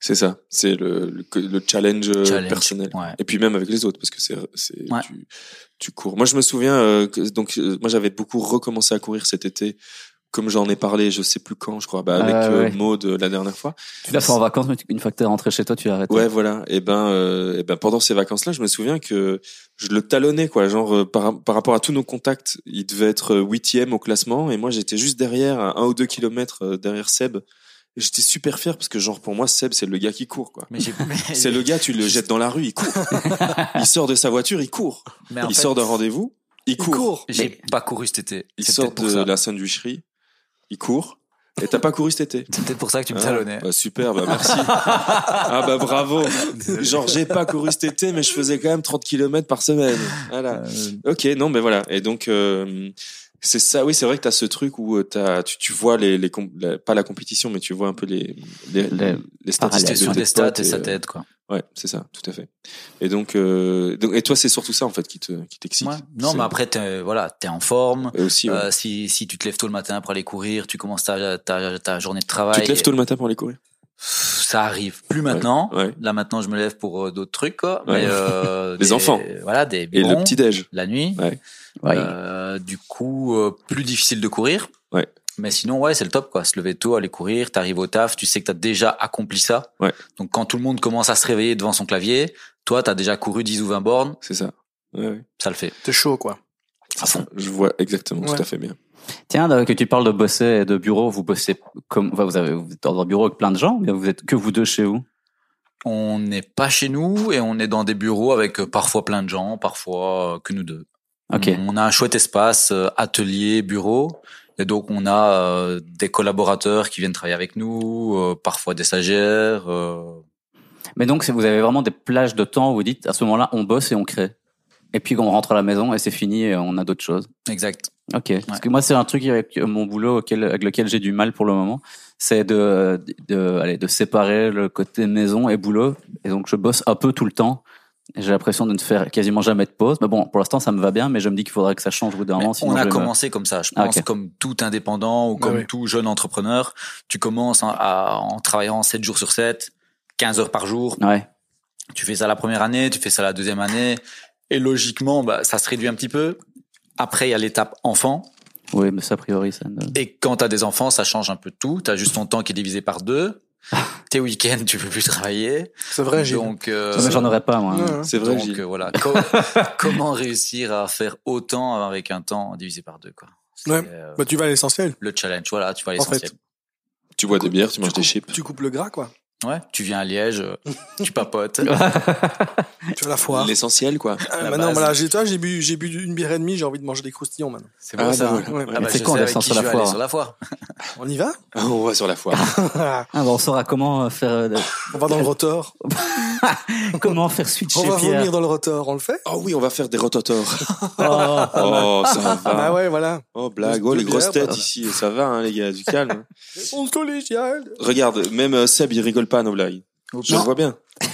C'est ça. C'est le, le, le challenge, euh, challenge. personnel. Ouais. Et puis même avec les autres, parce que c'est, c'est, Ouais. tu, tu cours. Moi, je me souviens, euh, que, donc, euh, moi, j'avais beaucoup recommencé à courir cet été, comme j'en ai parlé, je sais plus quand, je crois, bah, avec euh, ouais. Maud euh, la dernière fois. Tu l'as fait en vacances, mais tu- une fois que t'es rentré chez toi, tu as arrêté. Ouais, voilà. Et ben, euh, et ben, pendant ces vacances-là, je me souviens que je le talonnais, quoi. Genre, euh, par, par rapport à tous nos contacts, il devait être euh, huitième au classement, et moi, j'étais juste derrière, à un ou deux kilomètres euh, derrière Seb. Et j'étais super fier parce que, genre, pour moi, Seb, c'est le gars qui court, quoi. Mais j'ai. <laughs> C'est le gars, tu le jettes dans la rue, il court. <laughs> il sort de sa voiture, il court. Mais il fait, sort d'un rendez-vous, il court. court. J'ai pas couru cet été. Il sort de ça. la sandwicherie, il court. Et t'as pas couru cet été C'est peut-être pour ça que tu me Ah, talonnais. bah super, bah merci. <laughs> ah bah bravo. Genre j'ai pas couru cet été, mais je faisais quand même 30 km par semaine. Voilà. Euh, Ok, non, mais voilà. Et donc euh, c'est ça. Oui, c'est vrai que t'as ce truc où euh, t'as, tu, tu vois les, les la- pas la compétition, mais tu vois un peu les les, Les les statistiques de tes des stats potes et ça euh, t'aide quoi. Ouais, c'est ça, tout à fait. Et donc, euh, donc et toi, c'est surtout ça en fait qui te qui t'excite. Ouais. Non, mais après t'es voilà, t'es en forme. Et aussi, ouais. Euh, si si tu te lèves tôt le matin pour aller courir, tu commences ta ta, ta journée de travail. tu te lèves tôt le matin pour aller courir? Ça arrive. Plus maintenant. Ouais. Là maintenant, je me lève pour euh, d'autres trucs quoi. Ouais. Mais euh, <laughs> Les des- enfants. Voilà, des Et biberons, le petit déj. la nuit. Ouais. Ouais. Euh, du coup, euh, plus difficile de courir. Ouais. Mais sinon, ouais, c'est le top, quoi. Se lever tôt, aller courir, t'arrives au taf, tu sais que t'as déjà accompli ça. Ouais. Donc, quand tout le monde commence à se réveiller devant son clavier, toi, t'as déjà couru 10 ou 20 bornes, C'est ça. Ouais, ouais. ça le fait. T'es chaud, quoi. C'est ça. Je vois exactement, Ouais. tout à fait bien. Tiens, euh, que tu parles de bosser et de bureau, vous bossez comme, enfin, vous avez, vous êtes dans un bureau avec plein de gens, mais vous êtes que vous deux chez vous? On n'est pas chez nous et on est dans des bureaux avec euh, parfois plein de gens, parfois euh, que nous deux. Ok. On a un chouette espace, atelier, bureau. Et donc, on a euh, des collaborateurs qui viennent travailler avec nous, euh, parfois des stagiaires. euh, Mais donc, vous avez vraiment des plages de temps où vous dites, à ce moment-là, on bosse et on crée. Et puis, on rentre à la maison et c'est fini et on a d'autres choses. Exact. Ok. Parce que moi, c'est un truc avec mon boulot auquel, avec lequel j'ai du mal pour le moment. C'est de, de, allez, de séparer le côté maison et boulot. Et donc, je bosse un peu tout le temps. J'ai l'impression de ne faire quasiment jamais de pause. Mais bon, pour l'instant, ça me va bien, mais je me dis qu'il faudrait que ça change au bout d'un moment. sinon on a me- commencé comme ça. Je Ah, pense comme tout indépendant ou comme oui. tout jeune entrepreneur, tu commences en, à- en travaillant 7 jours sur 7, 15 heures par jour. Ouais. Tu fais ça la première année, tu fais ça la deuxième année. Et logiquement, bah, ça se réduit un petit peu. Après, il y a l'étape enfant. Oui, mais ça, a priori, ça ne... Et quand tu as des enfants, ça change un peu tout. Tu as juste ton temps qui est divisé par deux. <laughs> Tes week-ends, tu peux plus travailler. C'est vrai, Gilles. Donc, euh, j'en aurais pas, moi. Ouais, ouais. C'est vrai, donc Gilles. euh, voilà. <laughs> Co- comment réussir à faire autant avec un temps divisé par deux, quoi? Ouais. euh, Bah, tu vas à l'essentiel. le challenge. Voilà, tu vas à En l'essentiel. Tu bois des bières, tu manges coupes- des chips. Tu coupes le gras, quoi. Ouais, tu viens à Liège, euh, <laughs> tu papotes. Tu vas la foire. L'essentiel, quoi. Euh, maintenant, voilà, j'ai, toi, j'ai bu, j'ai bu une bière et demie, j'ai envie de manger des croustillons maintenant. C'est Ah, bon bah ça. Ouais. Ah bah, C'est quand on descend sur la foire sur la foire. <laughs> On y va? On va sur la foire. <laughs> Ah, bah, on saura comment euh, faire, euh, on va dans le rotor. comment faire switcher On va Pierre. vomir dans le rotor, on le fait? Oh oui, on va faire des rototors. Oh, Oh, ça va. Ah ouais, voilà. Oh, blague. Oh, les grosses têtes bah. ici. Ça va, hein, les gars, du calme. On collégial. Regarde, même Seb, il rigole pas blagues. Je le vois bien. <laughs>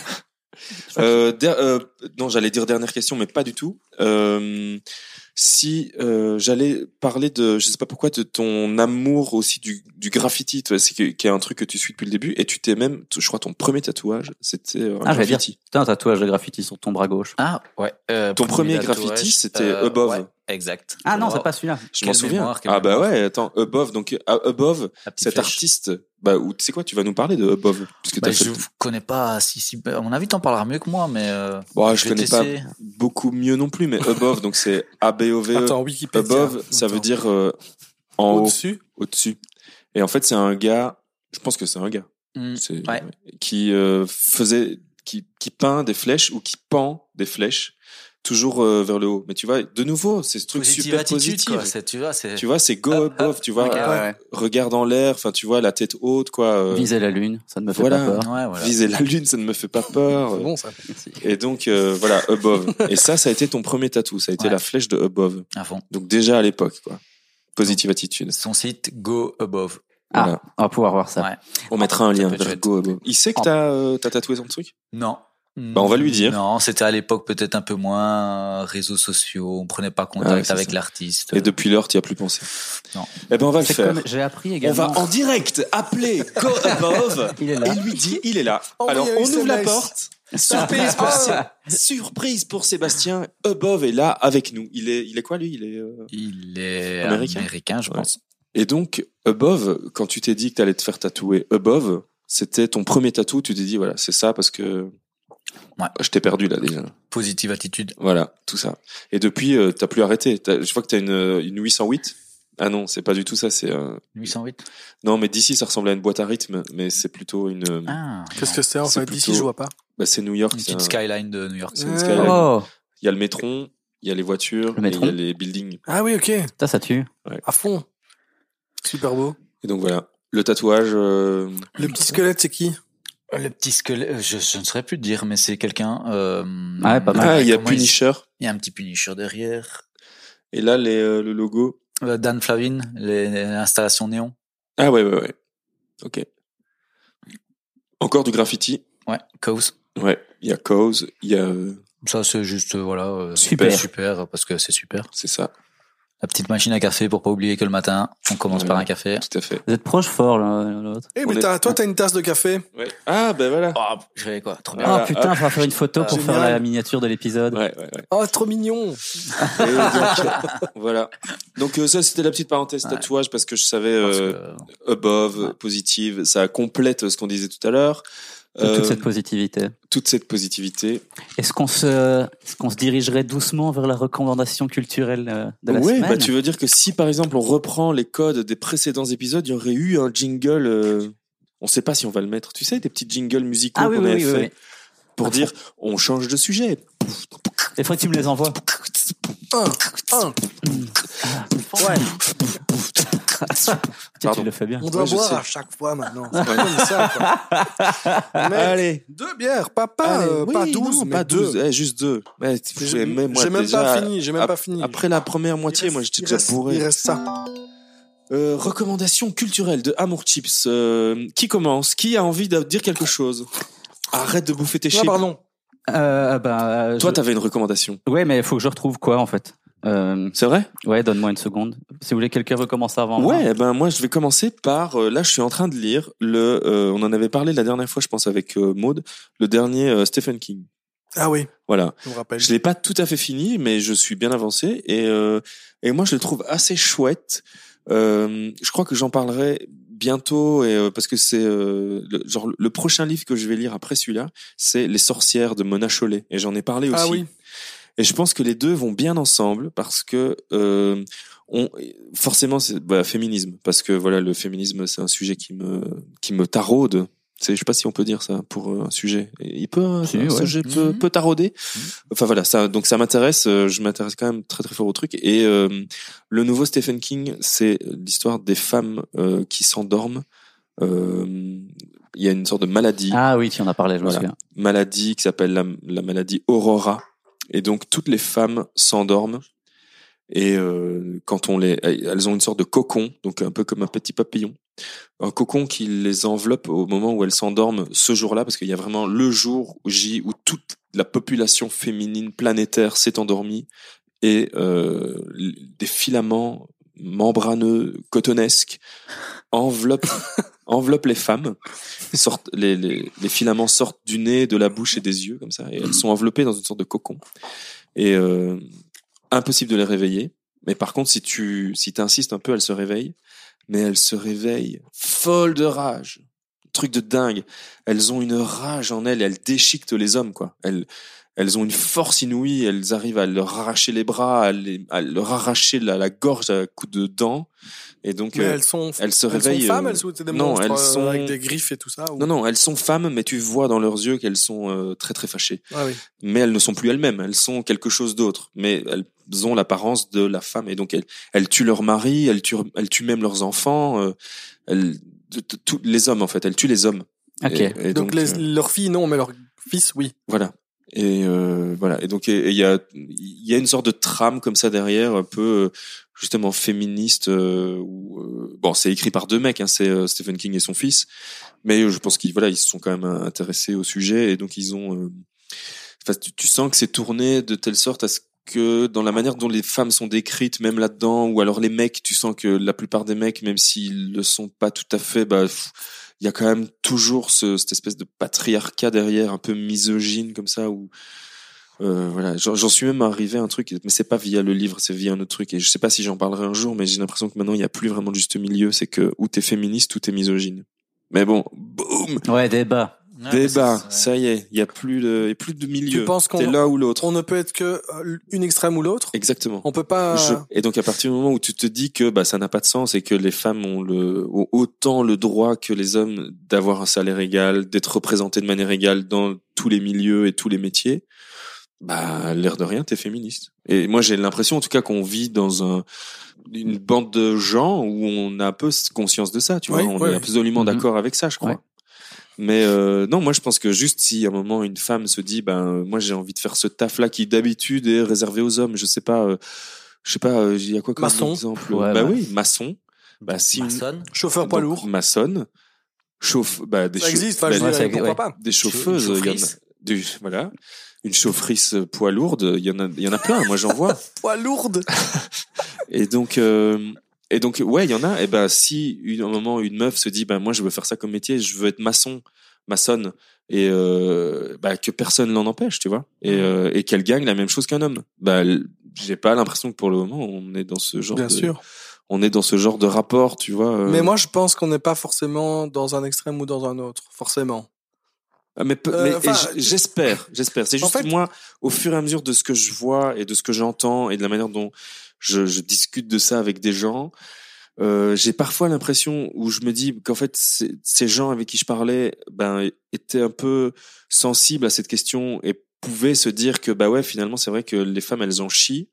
Euh, der- euh, non, j'allais dire dernière question, mais pas du tout. Euh, si euh, j'allais parler de, je sais pas pourquoi, de ton amour aussi du, du graffiti, c'est qui est un truc que tu suis depuis le début, et tu t'es même, je crois, ton premier tatouage, c'était un Ah, graffiti. putain, un tatouage de graffiti sur ton bras gauche. Ah, ouais. Euh, Ton premier graffiti, c'était Above. ouais, exact. Ah non, Oh, c'est pas celui-là. Je m'en souviens. mémoire, ah bah ouais, attends, Above, donc ah, Above, petite cet flèche. artiste, bah, ou tu sais quoi, tu vas nous parler de Above, puisque Bah, t'as fait je le- connais pas si si à mon avis t'en parleras mieux que moi mais euh, Bon, je vais connais pas beaucoup mieux non plus, mais <laughs> Above, donc c'est A-B-O-V-E. Attends, Wikipédia. Above, ça veut dire euh, en haut, Au-dessus. au-dessus. Et en fait, c'est un gars, je pense que c'est un gars, c'est Ouais. qui euh, faisait, qui, qui peint des flèches ou qui pend des flèches toujours euh, vers le haut. Mais tu vois, de nouveau, c'est ce truc Positive super positif. tu vois c'est Tu vois, c'est go hop. tu vois, Ok, ouais, ouais. regarde en l'air, enfin, tu vois, la tête haute, quoi. euh, Viser la lune, ça ne me fait voilà. pas peur. ouais voilà. Viser la lune, ça ne me fait pas peur. <laughs> C'est bon, ça. Merci. Et donc, euh, voilà, above. Et ça, ça a été ton premier tatou. Ça a été Ouais. la flèche de above. à fond. Donc déjà à l'époque, quoi. Positive attitude. Son site Go Above. Ah, Voilà. on va pouvoir voir ça. Ouais. On mettra un lien vers. Go Above. Il sait que t'as euh, t'as tatoué son truc? Non. Bah, on va lui dire. Non, c'était à l'époque peut-être un peu moins euh, réseaux sociaux. On prenait pas contact c'est avec l'artiste. Et depuis lors, tu as plus pensé. Non. Eh ben, on va le faire. comme j'ai appris On également. va en direct appeler <laughs> Go Above Il est là. et lui dit il est là. Envoyez Alors on ouvre la porte. Surprise pour, surprise pour Sébastien. Above est là avec nous. Il est, il est quoi lui? Il est. euh, Il est Américain américain, je Ouais. pense. Et donc Above, quand tu t'es dit que t'allais te faire tatouer Above, c'était ton premier tatou. Tu t'es dit voilà c'est ça parce que. Ouais. Je t'ai perdu là déjà. Positive attitude. Voilà tout ça. Et depuis euh, t'as plus arrêté. T'as- Je vois que t'as une, une 808. Ah non c'est pas du tout ça. C'est euh, 808. non mais d'ici ça ressemble à une boîte à rythme, mais c'est plutôt une. euh, Ah. Qu'est-ce que c'est en C'est fait? D'ici, plutôt- je vois pas. Bah, c'est New York. Une c'est petite un- skyline de New York. C'est une skyline. Oh, Il y a le métron, il y a les voitures, Le et il y a les buildings. Ah oui, ok. ça, ça tue. À fond. Super beau. Et donc voilà. Le tatouage, euh, Le petit squelette, c'est qui? Le petit squelette, je, je ne saurais plus te dire, mais c'est quelqu'un. Euh, Ouais, pas mal. ah, il y a Punisher. Il y a un petit Punisher derrière. Et là, les, euh, le logo. Euh, Dan Flavin, les, les installations néon. Ah ouais, ouais, ouais. Ok. Encore du graffiti. Ouais, Cause. Ouais. Il y a Cause, il y a, euh, Ça, c'est juste, euh, voilà. euh, Super. Super, parce que c'est super. c'est ça, La petite machine à café pour pas oublier que le matin, on commence Ouais. par un café. tout à fait. Vous êtes proches fort l'un l'autre. Eh, mais est- toi, t'as une tasse de café. Ouais. Ah, ben voilà. Oh, je vais quoi, trop bien. Voilà, oh putain, va faire une photo Ah, pour faire la miniature de l'épisode. Ouais, ouais, ouais. Oh, trop mignon. Et donc, <laughs> voilà. Donc euh, ça, c'était la petite parenthèse Ouais. tatouage parce que je savais euh, que- above, Ouais. positive, ça complète ce qu'on disait tout à l'heure. Toute Euh, cette positivité. toute cette positivité. Est-ce qu'on se, est-ce qu'on se dirigerait doucement vers la recommandation culturelle euh, de la ouais, semaine? bah tu veux dire que si par exemple on reprend les codes des précédents épisodes, il y aurait eu un jingle. euh, on sait pas si on va le mettre. Tu sais, des petits jingles musicaux Ah qu'on oui, avait oui, fait oui. pour dire on change de sujet. Faudrait que tu me les envoies. <laughs> Un, un. Ouais. Pardon. tu le fais bien. On doit Ouais, boire à chaque fois maintenant. C'est comme ça, quoi. <laughs> Mais Allez. deux bières, pas, pas, Allez, euh, oui, pas non, douze, mais pas deux. 12, eh, juste deux. J'ai même, moi, même déjà, pas fini, j'ai même ap- pas fini. Après la première moitié, reste- moi j'étais déjà reste- bourré. Il reste ça. Euh, recommandation culturelle de Amour Chips. Euh, qui commence? Qui a envie de dire quelque chose? Arrête de bouffer tes Ah, chips. pardon. Euh, bah, Toi, je- t'avais une recommandation. Ouais, mais il faut que je retrouve quoi en fait? Euh, C'est vrai? ouais, donne-moi une seconde. Si vous voulez, quelqu'un veut commencer avant moi. Ouais, eh ben moi je vais commencer par euh, là je suis en train de lire le euh, on en avait parlé la dernière fois je pense avec euh, Maud, le dernier euh, Stephen King. Ah oui, Voilà. je me rappelle. Je l'ai pas tout à fait fini mais je suis bien avancé et euh, et moi je le trouve assez chouette. Euh, je crois que j'en parlerai bientôt et euh, parce que c'est euh, le, genre le prochain livre que je vais lire après celui-là, c'est Les sorcières de Mona Chollet et j'en ai parlé aussi. Ah oui. Et je pense que les deux vont bien ensemble parce que euh, on forcément c'est bah, féminisme parce que voilà le féminisme c'est un sujet qui me qui me taraude. C'est je sais pas si on peut dire ça pour euh, un sujet. Et Il peut Si, un ouais. sujet peut, Mhm. peut tarauder. Enfin voilà ça donc ça m'intéresse. euh, Je m'intéresse quand même très très fort au truc. Et euh, le nouveau Stephen King c'est l'histoire des femmes euh, qui s'endorment. Euh, Il y a une sorte de maladie Ah oui, tu en as parlé, je me Voilà. souviens. maladie qui s'appelle la, la maladie Aurora. Et donc toutes les femmes s'endorment et euh, quand on les, elles ont une sorte de cocon, donc un peu comme un petit papillon, un cocon qui les enveloppe au moment où elles s'endorment ce jour-là, parce qu'il y a vraiment le jour où, J, où toute la population féminine planétaire s'est endormie et euh, des filaments membraneux, cotonesques enveloppent <laughs> enveloppent les femmes, sortent, les, les, les filaments sortent du nez, de la bouche et des yeux comme ça, et elles sont enveloppées dans une sorte de cocon. Et euh, impossible de les réveiller. Mais par contre, si tu si insistes un peu, elles se réveillent. Mais elles se réveillent folles de rage, truc de dingue. Elles ont une rage en elles, elles déchiquetent les hommes quoi. Elles ont une force inouïe, elles arrivent à leur arracher les bras, à leur arracher la, la gorge à coups de dents. Et donc, Mais euh, elles sont, elles se elles réveillent. sont femmes, euh, elles sont des non, monstres elles euh, sont- avec des griffes et tout ça. ou- non, non, elles sont femmes, mais tu vois dans leurs yeux qu'elles sont euh, très très fâchées. Ah oui. Mais elles ne sont plus elles-mêmes, elles sont quelque chose d'autre. Mais elles ont l'apparence de la femme, et donc elles, elles tuent leur mari, elles tuent, elles tuent même leurs enfants. euh, elles, tous les hommes en fait, elles tuent les hommes. Ok. Et, et Donc, donc, les, euh, leurs filles, non, mais leurs fils, oui. voilà. Et euh, voilà. Et donc il y a y a une sorte de trame comme ça derrière, un peu euh, justement féministe. Euh, euh, bon, c'est écrit par deux mecs, hein, c'est euh, Stephen King et son fils, mais je pense qu'ils voilà ils se sont quand même intéressés au sujet et donc ils ont enfin, tu, tu sens que c'est tourné de telle sorte à ce que dans la manière dont les femmes sont décrites, même là-dedans, ou alors les mecs, tu sens que la plupart des mecs, même s'ils le sont pas tout à fait, bah, il y a quand même toujours ce, cette espèce de patriarcat derrière, un peu misogyne comme ça, où euh, voilà, j'en suis même arrivé à un truc, mais c'est pas via le livre, c'est via un autre truc, et je sais pas si j'en parlerai un jour, mais j'ai l'impression que maintenant il y a plus vraiment de juste milieu, c'est que ou t'es féministe ou t'es misogyne. Mais bon, boum, Ouais, débat. Débat, c'est- ça y est, il y a plus de, il y a plus de milieu. Tu penses qu'on- T'es l'un ou l'autre. On ne peut être que une extrême ou l'autre? Exactement. On peut pas. Je- et donc à partir du moment où tu te dis que bah ça n'a pas de sens et que les femmes ont le ont autant le droit que les hommes d'avoir un salaire égal, d'être représentés de manière égale dans tous les milieux et tous les métiers, bah l'air de rien t'es féministe. Et moi j'ai l'impression en tout cas qu'on vit dans un une bande de gens où on a un peu conscience de ça, tu vois, Oui, on oui, est oui. absolument Mhm. d'accord avec ça, je crois. Mais euh, non, moi je pense que juste si à un moment une femme se dit ben euh, moi j'ai envie de faire ce taf là qui d'habitude est réservé aux hommes, je sais pas euh, je sais pas euh, il y a quoi comme Maçon. exemple Ouais, Bah ouais. oui, maçon. Bah si une- Maçonne. Chauffeur poids lourd. maçonne, chauffe bah des Ça chau- existe. Enfin, bah, je pourquoi ouais. pas des chauffeuses, Une il y en a chaufferisse. du voilà, une chaufferisse poids lourde, il y en a il y en a plein, moi j'en vois. <laughs> Poids lourde. Et donc, euh, et donc, ouais, il y en a. Et ben, si une, un moment une meuf se dit, ben moi, je veux faire ça comme métier, je veux être maçon, maçonne, et euh, bah, que personne l'en empêche, tu vois, et, euh, et qu'elle gagne la même chose qu'un homme. Bah, j'ai pas l'impression que pour le moment, on est dans ce genre Bien de, sûr. on est dans ce genre de rapport, tu vois. euh. Mais moi, je pense qu'on n'est pas forcément dans un extrême ou dans un autre. Forcément. Ah, mais, Euh, mais j'espère, j'espère. C'est En juste fait- moi, au fur et à mesure de ce que je vois et de ce que j'entends et de la manière dont je, je discute de ça avec des gens, euh, j'ai parfois l'impression où je me dis qu'en fait ces gens avec qui je parlais, ben étaient un peu sensibles à cette question et pouvaient se dire que bah ouais finalement c'est vrai que les femmes elles en chient.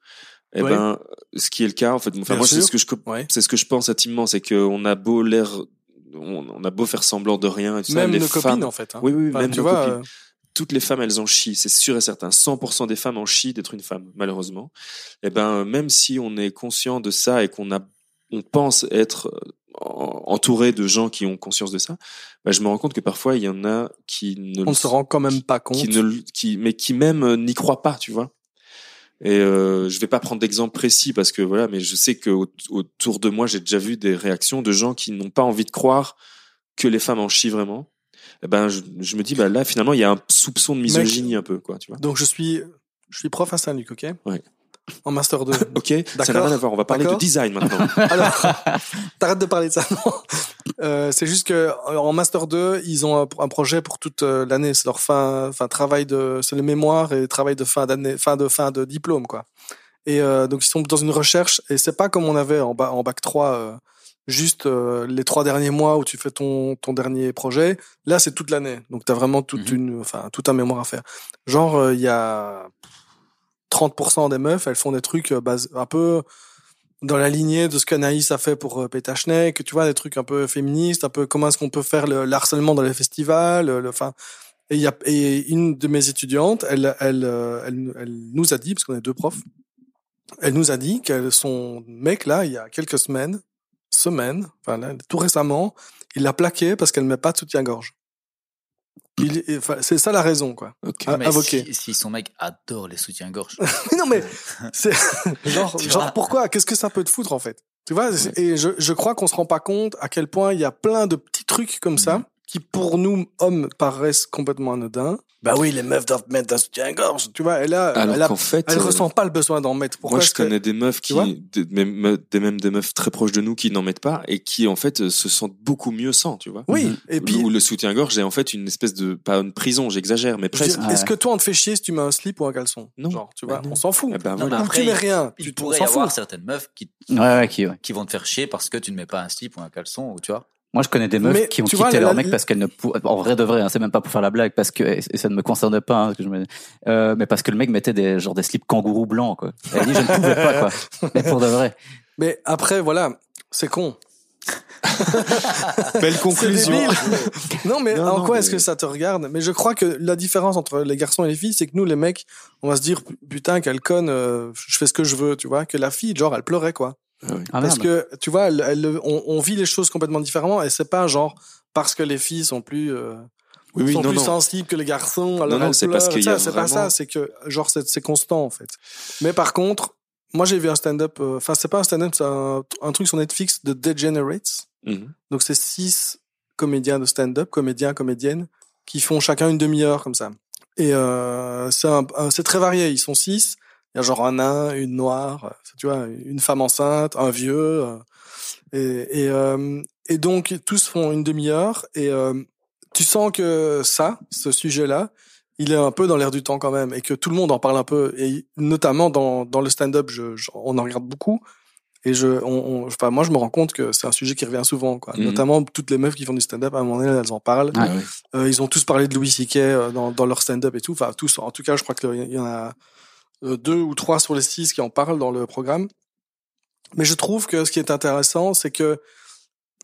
Et Ouais. ben ce qui est le cas en fait. Enfin moi c'est ce que je Ouais. c'est ce que je pense intimement, c'est qu'on a beau l'air on, on a beau faire semblant de rien et tout ça, Même les nos femmes, copines, en fait. hein. oui, oui, Enfin, même tu nos vois, copines euh, toutes les femmes, elles en chient, c'est sûr et certain. 100% des femmes en chient d'être une femme, malheureusement. Et ben, même si on est conscient de ça et qu'on a, on pense être euh, en- entouré de gens qui ont conscience de ça, ben, je me rends compte que parfois il y en a qui ne, on se rend quand même pas compte. qui ne, qui, mais qui même euh, n'y croient pas, tu vois. Et euh, je vais pas prendre d'exemple précis parce que voilà, mais je sais que au- autour de moi, j'ai déjà vu des réactions de gens qui n'ont pas envie de croire que les femmes en chient vraiment. Eh ben, je, je me dis, bah là, finalement, il y a un soupçon de misogynie un peu, quoi, tu vois. Donc, je suis, je suis prof à Saint-Luc, ok Ouais. En master 2. <laughs> Ok, ça n'a rien à voir. On va parler de design maintenant. <laughs> Alors, t'arrêtes de parler de ça. <laughs> non. Euh, c'est juste que euh, en master 2, ils ont un, un projet pour toute euh, l'année. C'est leur fin, enfin travail de, c'est le mémoire et travail de fin d'année, fin de fin de diplôme quoi. Et euh, donc ils sont dans une recherche et c'est pas comme on avait en, ba- en bac 3 euh, juste euh, les trois derniers mois où tu fais ton ton dernier projet. Là c'est toute l'année. Donc t'as vraiment toute Mhm. une, enfin tout un mémoire à faire. Genre euh, il y a 30% des meufs, elles font des trucs euh, bas- un peu dans la lignée de ce qu'Anaïs a fait pour euh, Pétachnek, tu vois, des trucs un peu féministes, un peu comment est-ce qu'on peut faire le, le harcèlement dans les festivals, le, enfin, et il y a, et une de mes étudiantes, elle, elle, euh, elle, elle nous a dit, parce qu'on est deux profs, elle nous a dit que son mec, là, il y a quelques semaines, enfin, là, tout récemment, il l'a plaqué parce qu'elle met pas de soutien-gorge. C'est ça la raison, quoi. Ok. Mais avoqué. Si, si son mec adore les soutiens-gorge. <laughs> Non, mais <laughs> c'est <laughs> genre, pourquoi? Qu'est-ce que ça peut te foutre en fait? Tu vois Et je, je crois qu'on se rend pas compte à quel point il y a plein de petits trucs comme ça Mhm. Qui pour nous hommes paraissent complètement anodins. Bah oui, les meufs doivent mettre un soutien-gorge. Tu vois, elle a, Alors elle, a- qu'en fait, elle euh, ressent pas le besoin d'en mettre. Pourquoi moi, je connais des meufs qui, des, même, des- même des meufs très proches de nous qui n'en mettent pas et qui, en fait, euh, se sentent beaucoup mieux sans, tu vois. Oui. Mhm. Et puis, Où le soutien-gorge est en fait une espèce de, pas une prison, j'exagère, mais presque. Ouais. est-ce que toi on te fait chier si tu mets un slip ou un caleçon? Non. Genre, tu Bah vois, on s'en fout. Eh ben, Non, voilà. après, tu mets rien, Il tu on pourrait y s'en avoir fout. certaines meufs qui, Ouais, ouais, qui, ouais. qui vont te faire chier parce que tu ne mets pas un slip ou un caleçon, ou tu vois. Moi, je connais des meufs Mais qui ont quitté vois, leur la- mec parce qu'elles ne pou- en vrai de vrai, hein, c'est même pas pour faire la blague parce que et ça ne me concerne pas, hein, parce que je me- euh, mais parce que le mec mettait des genre des slips kangourou blancs quoi. Et elle dit je ne pouvais pas quoi. <laughs> Mais pour de vrai. Mais après, voilà, c'est con. <laughs> Belle conclusion. non, mais Non, en non, quoi mais- est-ce que ça te regarde? Mais je crois que la différence entre les garçons et les filles, c'est que nous, les mecs, on va se dire putain quelle conne, euh, je fais ce que je veux, tu vois. Que la fille, genre, elle pleurait quoi. Ah oui. Ah, Parce que tu vois, elle, elle- on, on vit les choses complètement différemment et c'est pas genre parce que les filles sont plus euh, Oui, Ils oui, sont non, plus non. sensibles que les garçons. Alors non, elles c'est parce pleurent. qu'il y Ça, a C'est pas ça, c'est que genre c'est constant en fait. Mais par contre, moi j'ai vu un stand-up. euh, Enfin, c'est pas un stand-up, c'est un, un truc sur Netflix de Degenerates. Mhm. Donc c'est six comédiens de stand-up, comédiens, comédiennes, qui font chacun une demi-heure comme ça. Et euh, c'est très varié. Ils sont six. Il y a genre un nain, une noire, euh, tu vois, une femme enceinte, un vieux. euh, et, et, euh, et donc tous font une demi-heure. Et euh, tu sens que ça, ce sujet-là, il est un peu dans l'air du temps quand même, et que tout le monde en parle un peu. Et notamment dans, dans le stand-up, je, je- on en regarde beaucoup. Et je, on, on- enfin, moi, je me rends compte que c'est un sujet qui revient souvent, quoi. Mhm. Notamment toutes les meufs qui font du stand-up, à un moment donné, elles en parlent. Ah ouais. Euh, ils ont tous parlé de Louis C.K. euh, dans, dans leur stand-up et tout. Enfin, tous. En tout cas, je crois qu'il y en a deux ou trois sur les six qui en parlent dans le programme. Mais je trouve que ce qui est intéressant, c'est que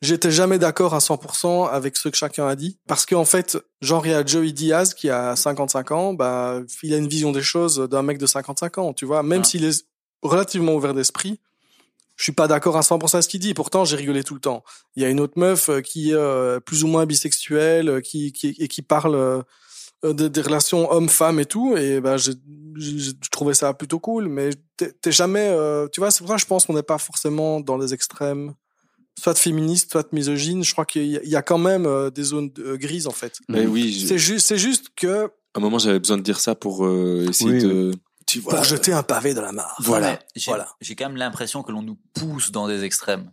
j'étais jamais d'accord à 100% avec ce que chacun a dit. Parce qu'en fait, genre, il y a Joey Diaz qui a 55 ans, bah, il a une vision des choses d'un mec de 55 ans, tu vois. Même Ah. s'il est relativement ouvert d'esprit, je suis pas d'accord à 100% à ce qu'il dit. Pourtant, j'ai rigolé tout le temps. Il y a une autre meuf euh, qui est euh, plus ou moins bisexuelle, euh, qui, qui et qui parle euh, de- des relations homme-femme et tout. Et ben, j'ai- j'ai trouvé ça plutôt cool. Mais t'es, jamais, euh, tu vois, c'est pour ça que je pense qu'on n'est pas forcément dans les extrêmes, soit féministes, soit misogynes. Je crois qu'il y a, il y a quand même euh, des zones euh, grises en fait. Mais oui, je- C'est juste, c'est juste que à un moment j'avais besoin de dire ça pour euh, essayer Oui, de. Tu vois. pour jeter un pavé dans la mare. Voilà. J'ai Voilà. j'ai quand même l'impression que l'on nous pousse dans des extrêmes.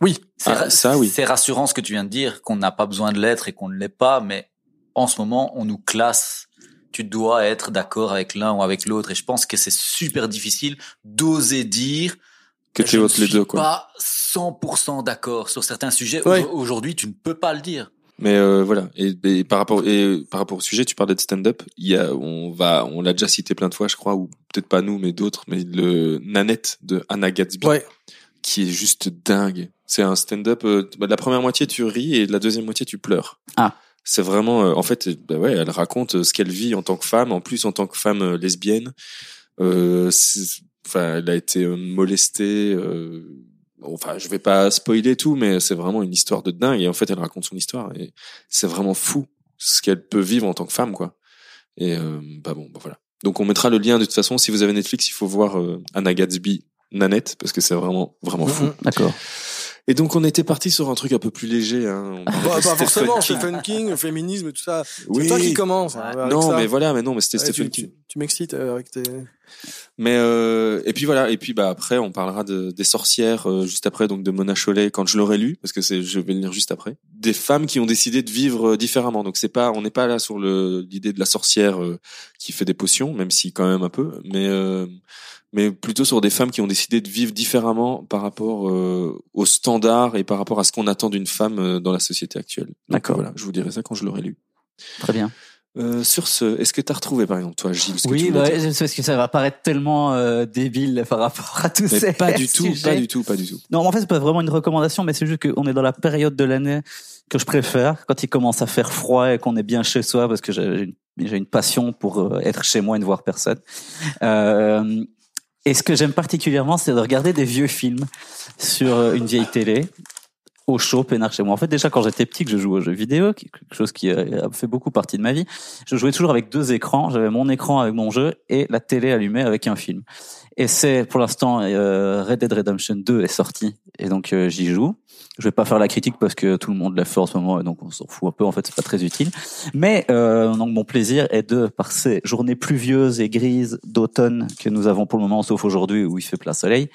Oui. C'est Ah, ça, oui. C'est rassurant ce que tu viens de dire, qu'on n'a pas besoin de l'être et qu'on ne l'est pas, mais en ce moment, on nous classe. Tu dois être d'accord avec l'un ou avec l'autre. Et je pense que c'est super difficile d'oser dire Que tu votes les deux, quoi. pas 100% d'accord sur certains sujets. Ouais. Aujourd'hui, tu ne peux pas le dire. Mais euh, voilà. Et, et par rapport et par rapport au sujet, tu parlais de stand-up. Il y a, on va, on l'a déjà cité plein de fois, je crois, ou peut-être pas nous, mais d'autres. Mais le Nanette de Anna Gatsby, Ouais. qui est juste dingue. C'est un stand-up. euh, bah, de la première moitié, tu ris et de la deuxième moitié, tu pleures. Ah. C'est vraiment, euh, en fait, bah ouais, elle raconte euh, ce qu'elle vit en tant que femme, en plus en tant que femme euh, lesbienne. Euh, enfin, elle a été euh, molestée. euh, enfin, je vais pas spoiler tout, mais c'est vraiment une histoire de dingue. Et en fait, elle raconte son histoire et c'est vraiment fou ce qu'elle peut vivre en tant que femme, quoi. Et euh, bah bon, bah voilà. Donc on mettra le lien de toute façon. Si vous avez Netflix, il faut voir euh, Anna Gatsby Nanette parce que c'est vraiment vraiment fou. Mhm. D'accord. Et donc on était parti sur un truc un peu plus léger. Hein. On <laughs> Bah, pas forcément. Stephen King, le féminisme tout ça. Oui. C'est toi qui commence. hein, Non, ça. mais voilà, mais non, mais c'était Ouais, Stephen tu, King. tu, tu m'excites euh, avec tes. Mais euh, et puis voilà, et puis bah après on parlera de, des sorcières euh, juste après, donc de Mona Chollet quand je l'aurai lu, parce que c'est je vais le lire juste après. Des femmes qui ont décidé de vivre euh, différemment. Donc c'est pas, on n'est pas là sur le l'idée de la sorcière euh, qui fait des potions, même si quand même un peu, mais euh, mais plutôt sur des femmes qui ont décidé de vivre différemment par rapport euh, aux standards et par rapport à ce qu'on attend d'une femme euh, dans la société actuelle. D'accord. voilà, je vous dirai ça quand je l'aurai lu. Très bien. Euh, sur ce, est-ce que tu as retrouvé par exemple toi Gilles ce que tu Oui, bah, parce que ça va paraître tellement euh, débile par rapport à Mais ces pas du <laughs> tout, pas du tout, pas du tout. Non, en fait, c'est pas vraiment une recommandation, mais c'est juste qu'on est dans la période de l'année que je préfère, quand il commence à faire froid et qu'on est bien chez soi, parce que j'ai une, une passion pour euh, être chez moi et ne voir personne. Euh, et ce que j'aime particulièrement, c'est de regarder des vieux films sur euh, une vieille télé au chaud, peinard chez moi. En fait, déjà, quand j'étais petit, que je jouais aux jeux vidéo, quelque chose qui euh, a fait beaucoup partie de ma vie, je jouais toujours avec deux écrans. J'avais mon écran avec mon jeu et la télé allumée avec un film. Et c'est, pour l'instant, euh, Red Dead Redemption 2 est sorti. Et donc, j'y joue. Je vais pas faire la critique parce que tout le monde l'a fait en ce moment et donc on s'en fout un peu. En fait, c'est pas très utile. Mais euh, donc mon plaisir est de, par ces journées pluvieuses et grises d'automne que nous avons pour le moment, sauf aujourd'hui où il fait plein soleil,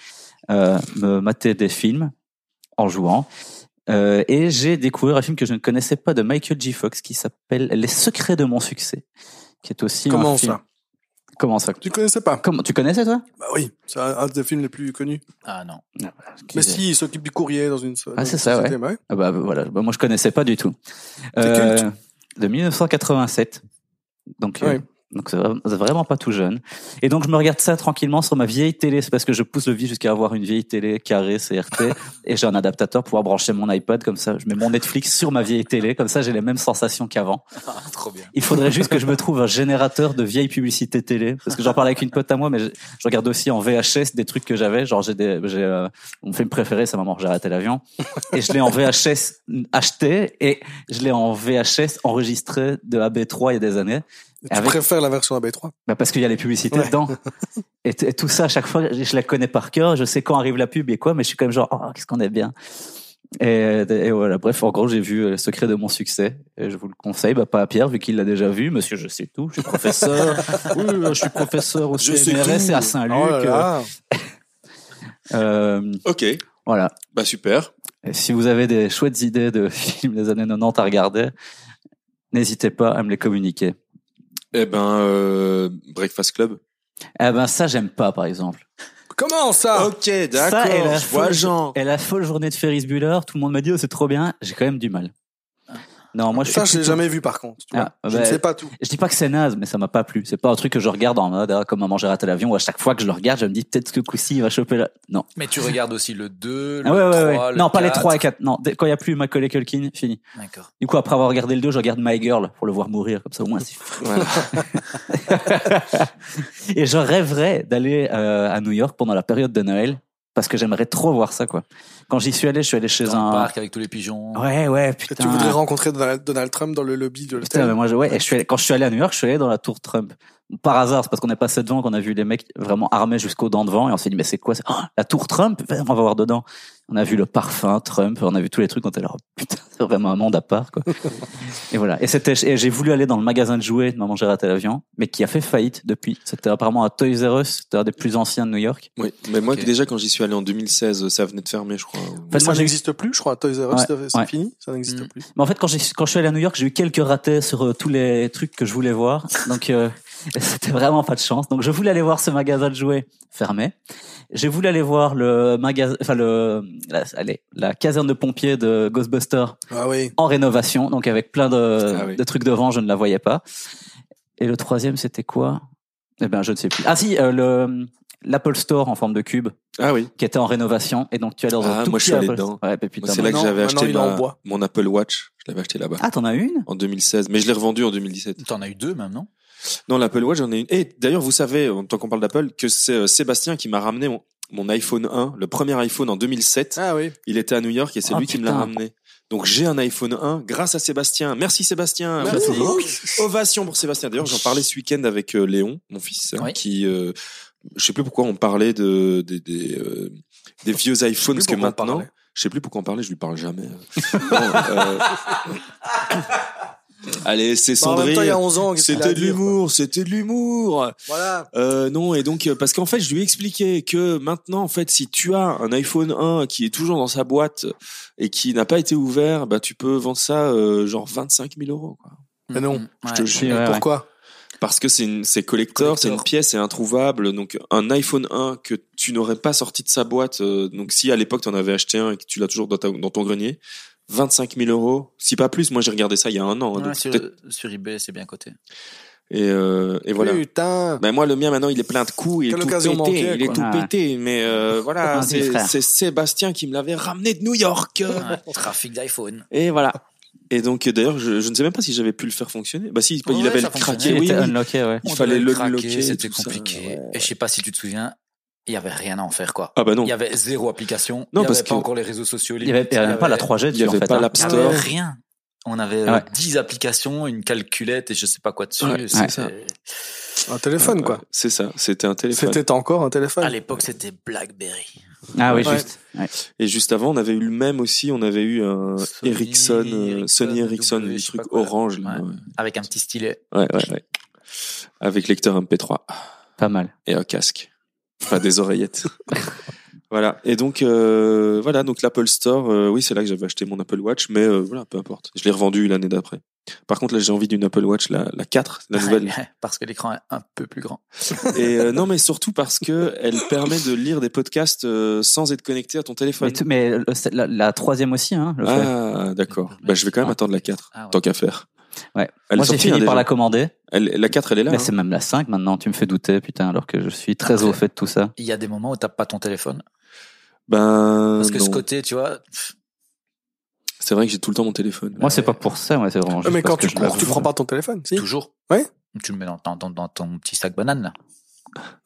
euh, me mater des films en jouant. Euh, et j'ai découvert un film que je ne connaissais pas de Michael J. Fox qui s'appelle Les secrets de mon succès, qui est aussi Comment un film. ça? Comment ça Tu connaissais pas Comment tu connaissais toi? Bah oui, c'est un, un des films les plus connus. Ah non. Mais si, il s'occupe du courrier dans une Ah, c'est ça, bah Ah bah voilà, bah, moi je connaissais pas du tout. Culte. de 1987. Donc euh, Ouais. Donc c'est vra- c'est vraiment pas tout jeune. Et donc je me regarde ça tranquillement sur ma vieille télé. C'est parce que je pousse le vie jusqu'à avoir une vieille télé carrée CRT <laughs> et j'ai un adaptateur pour pouvoir brancher mon iPod comme ça. Je mets mon Netflix sur ma vieille télé comme ça j'ai les mêmes sensations qu'avant. <laughs> Ah, trop bien. Il faudrait juste que je me trouve un générateur de vieilles publicités télé parce que j'en parlais avec une pote à moi mais je, je regarde aussi en VHS des trucs que j'avais genre j'ai des j'ai euh, mon film préféré c'est maman j'ai arrêté l'avion <laughs> et je l'ai en VHS acheté et je l'ai en VHS enregistré de AB3 il y a des années Tu Avec- préfères la version AB3 bah parce qu'il y a les publicités Ouais. dedans. Et, tout ça, à chaque fois, je je la connais par cœur, je sais quand arrive la pub et quoi, mais je suis quand même genre, oh, qu'est-ce qu'on est bien. Et, et voilà, bref, en gros, j'ai vu euh, le secret de mon succès. Et je vous le conseille, bah, pas à Pierre, vu qu'il l'a déjà vu. Monsieur, je sais tout, je suis professeur. <laughs> oui, je suis professeur au CNRS et à Saint-Luc. Oh. <laughs> Euh, Ok, voilà. bah super. Et si vous avez des chouettes idées de <laughs> films des années 90 à regarder, n'hésitez pas à me les communiquer. Eh ben, euh, Breakfast Club. Eh ben, ça, j'aime pas, par exemple. Comment ça? Ok, Ça et d'accord. la Je vois folle- Jean. Et la folle journée de Ferris Bueller, tout le monde m'a dit, oh, c'est trop bien. J'ai quand même du mal. Non, moi, je Ça, suis je l'ai jamais vu par contre. tu Ah, je bah, ne sais pas tout. Je dis pas que c'est naze, mais ça m'a pas plu. C'est pas un truc que je regarde en mode, ah, comme maman j'ai raté l'avion, où à chaque fois que je le regarde, je me dis, peut-être que coup-ci, il va choper là. Non. Mais tu regardes aussi le 2, le Ah ouais, ouais, 3, ouais. le Non, pas les 4. 3 et 4. Non, dès- quand il y a plus Macaulay Culkin, fini. D'accord. Du coup, après avoir regardé le 2, je regarde My Girl pour le voir mourir, comme ça au moins c'est. <laughs> Et je rêverais d'aller euh, à New York pendant la période de Noël, parce que j'aimerais trop voir ça, quoi. Quand j'y suis allé, je suis allé chez Dans un... le parc avec tous les pigeons. Ouais, ouais, Et putain. tu voudrais rencontrer Donald, Trump dans le lobby de Putain, mais l'hôtel moi, je, ouais, et je suis allé- quand je suis allé à New York, je suis allé dans la tour Trump. Par hasard, c'est parce qu'on est passé devant qu'on a vu les mecs vraiment armés jusqu'aux dents devant et on s'est dit, mais c'est quoi ça? Oh, La tour Trump On va voir dedans. On a vu le parfum Trump, on a vu tous les trucs, on était là, oh, putain, c'est vraiment un monde à part, quoi. <laughs> et voilà. Et c'était, et j'ai voulu aller dans le magasin de jouets de Maman j'ai raté l'avion, mais qui a fait faillite depuis. C'était apparemment à Toys R Us, c'était un des plus anciens de New York. Oui, mais moi déjà quand j'y suis allé en 2016, ça venait de fermer, je crois. fait, Mais moi, ça n'existe plus, je crois. Toys R Us, Ouais, c'est ouais. fini Ça n'existe Mm. plus. Mais en fait, quand, j'ai, quand je suis allé à New York, j'ai eu quelques ratés sur euh, tous les trucs que je voulais voir. Donc, euh, <laughs> c'était vraiment pas de chance. Donc, je voulais aller voir ce magasin de jouets fermé. J'ai voulu aller voir le magasin, enfin le, la, allez, la caserne de pompiers de Ghostbusters Ah oui. en rénovation, donc avec plein de, Ah oui. de trucs devant, je ne la voyais pas. Et le troisième, c'était quoi? Eh ben, je ne sais plus. Ah si, euh, le l'Apple Store en forme de cube Ah oui. qui était en rénovation, et donc tu allais dans un Ah, tout moi, je suis petit allé Apple- dedans. Ouais, c'est là que maintenant- j'avais maintenant, acheté ma- bois. mon Apple Watch. Je l'avais acheté là-bas Ah, t'en as une? En 2016, mais je l'ai revendu en 2017. T'en as eu deux même, non l'Apple Watch, j'en ai une. Et d'ailleurs, vous savez, en tant qu'on parle d'Apple, que c'est euh, Sébastien qui m'a ramené mon, mon iPhone 1, le premier iPhone en 2007. Ah oui. Il était à New York et c'est Oh, lui qui me l'a ramené. Donc j'ai un iPhone 1 grâce à Sébastien. Merci Sébastien. Merci. Ovation pour Sébastien. D'ailleurs, j'en parlais ce week-end avec euh, Léon, mon fils, hein, Oui. qui, euh, je sais plus pourquoi on parlait de des euh, vieux iPhones parce que maintenant, je sais plus pourquoi on parlait, je lui parle jamais. Non, euh, <laughs> Allez, c'est Bah, en même cendré. temps, il y a 11 ans, C'était de l'humour, c'était de l'humour. Voilà. Euh, non, et donc euh, parce qu'en fait, je lui ai expliqué que maintenant, en fait, si tu as un iPhone 1 qui est toujours dans sa boîte et qui n'a pas été ouvert, bah tu peux vendre ça euh, genre 25 000 euros. Quoi. Mais non. Mm, Je ouais. te jure. ouais, ouais. Pourquoi? Parce que c'est une, c'est collector, c'est une pièce, c'est introuvable. Donc un iPhone 1 que tu n'aurais pas sorti de sa boîte. euh, donc si à l'époque tu en avais acheté un et que tu l'as toujours dans, ta- dans ton grenier, 25 000 euros, si pas plus. Moi j'ai regardé ça il y a un an. hein, Ouais, donc sur, eBay, c'est bien coté. et, euh, et voilà. Putain. Ben moi le mien maintenant il est plein de coups, il est tout pété, manquée, il est tout Ah ouais. pété, mais euh, <laughs> voilà c'est Sébastien qui me l'avait ramené de New York. Ouais, <laughs> trafic d'iPhone. Et voilà. Et donc d'ailleurs je, je ne sais même pas si j'avais pu le faire fonctionner. Bah si Ouais, il avait le craqué, Il oui, était oui. unlocké, ouais. Il On fallait le craquer, C'était compliqué. ouais. Et je sais pas si tu te souviens, il y avait rien à en faire, quoi. Ah bah non. Il y avait zéro application. Non, il y parce avait pas encore les réseaux sociaux. Il y avait, il y avait même pas la 3G il y en avait fait. pas hein. l'App Il y Store. avait rien. On avait Ah euh, ouais. 10 applications, une calculette et je sais pas quoi dessus. Ouais, C'est- ça. Un téléphone, Ouais, quoi. C'est ça, c'était un téléphone. C'était encore un téléphone. À l'époque, c'était Blackberry. Ah oui, juste. Ouais. Et juste avant, on avait eu le même aussi, on avait eu un Sony Ericsson, euh, Ericsson, Sony Ericsson, W, le truc orange là. Ouais. Avec un petit stylet. Ouais, ouais, ouais. Avec lecteur MP3 Pas mal. et un casque. Enfin des oreillettes. <laughs> Voilà. Et donc euh, voilà, donc l'Apple Store, euh, oui, c'est là que j'avais acheté mon Apple Watch, mais euh, voilà, peu importe. Je l'ai revendu l'année d'après. Par contre, là, j'ai envie d'une Apple Watch, la, la 4, la nouvelle. <laughs> Parce que l'écran est un peu plus grand. <laughs> Et euh, non, mais surtout parce que elle permet de lire des podcasts euh, sans être connecté à ton téléphone. Mais, le- la, la troisième aussi, hein. Le fait. Ah, d'accord. Bah, je vais quand même Ah. attendre la 4, Ah ouais. tant qu'à faire. Ouais. Elle Moi, j'ai fini hein, par déjà. la commander. Elle- la 4, elle est là. Mais hein. c'est même la 5 maintenant. Tu me fais douter, putain, alors que je suis très Après. au fait de tout ça. Il y a des moments où t'as pas ton téléphone. Ben, Parce que non. ce côté, tu vois, c'est vrai que j'ai tout le temps mon téléphone. Moi, c'est ouais. pas pour ça. Moi, c'est vraiment Ouais, juste mais quand tu cours, tu prends pas ton téléphone, si toujours. Ouais. Tu le mets dans, dans, dans ton petit sac banane, là.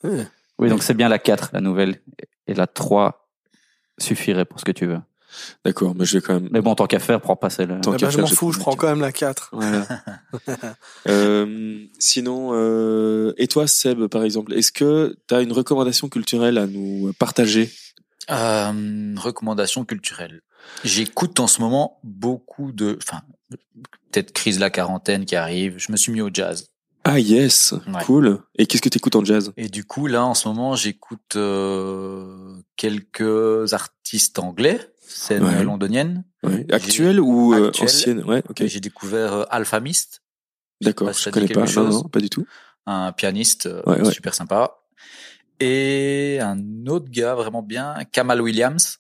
Ouais. Oui, donc c'est bien la 4, la nouvelle. Et la 3 suffirait pour ce que tu veux. D'accord, mais je vais quand même. Mais bon, tant qu'à faire, prends pas celle. Tant qu'à ben, je m'en fous, je prends quand même la 4. Voilà. <laughs> <laughs> euh, sinon, euh, et toi, Seb, par exemple, est-ce que tu as une recommandation culturelle à nous partager? Euh, recommandation culturelle. J'écoute en ce moment beaucoup de, enfin, peut-être crise de la quarantaine qui arrive. Je me suis mis au jazz. Ah yes, Ouais. cool. Et qu'est-ce que tu écoutes en jazz? Et du coup, là, en ce moment, j'écoute euh, quelques artistes anglais, scène Ouais. londonienne. ouais. Actuelle ou euh, Actuelle. ancienne Ouais, ok. J'ai découvert euh, Alpha Mist, D'accord, je dit connais pas. Non, chose. non, pas du tout. un pianiste euh, Ouais, ouais. super sympa. Et un autre gars vraiment bien, Kamal Williams.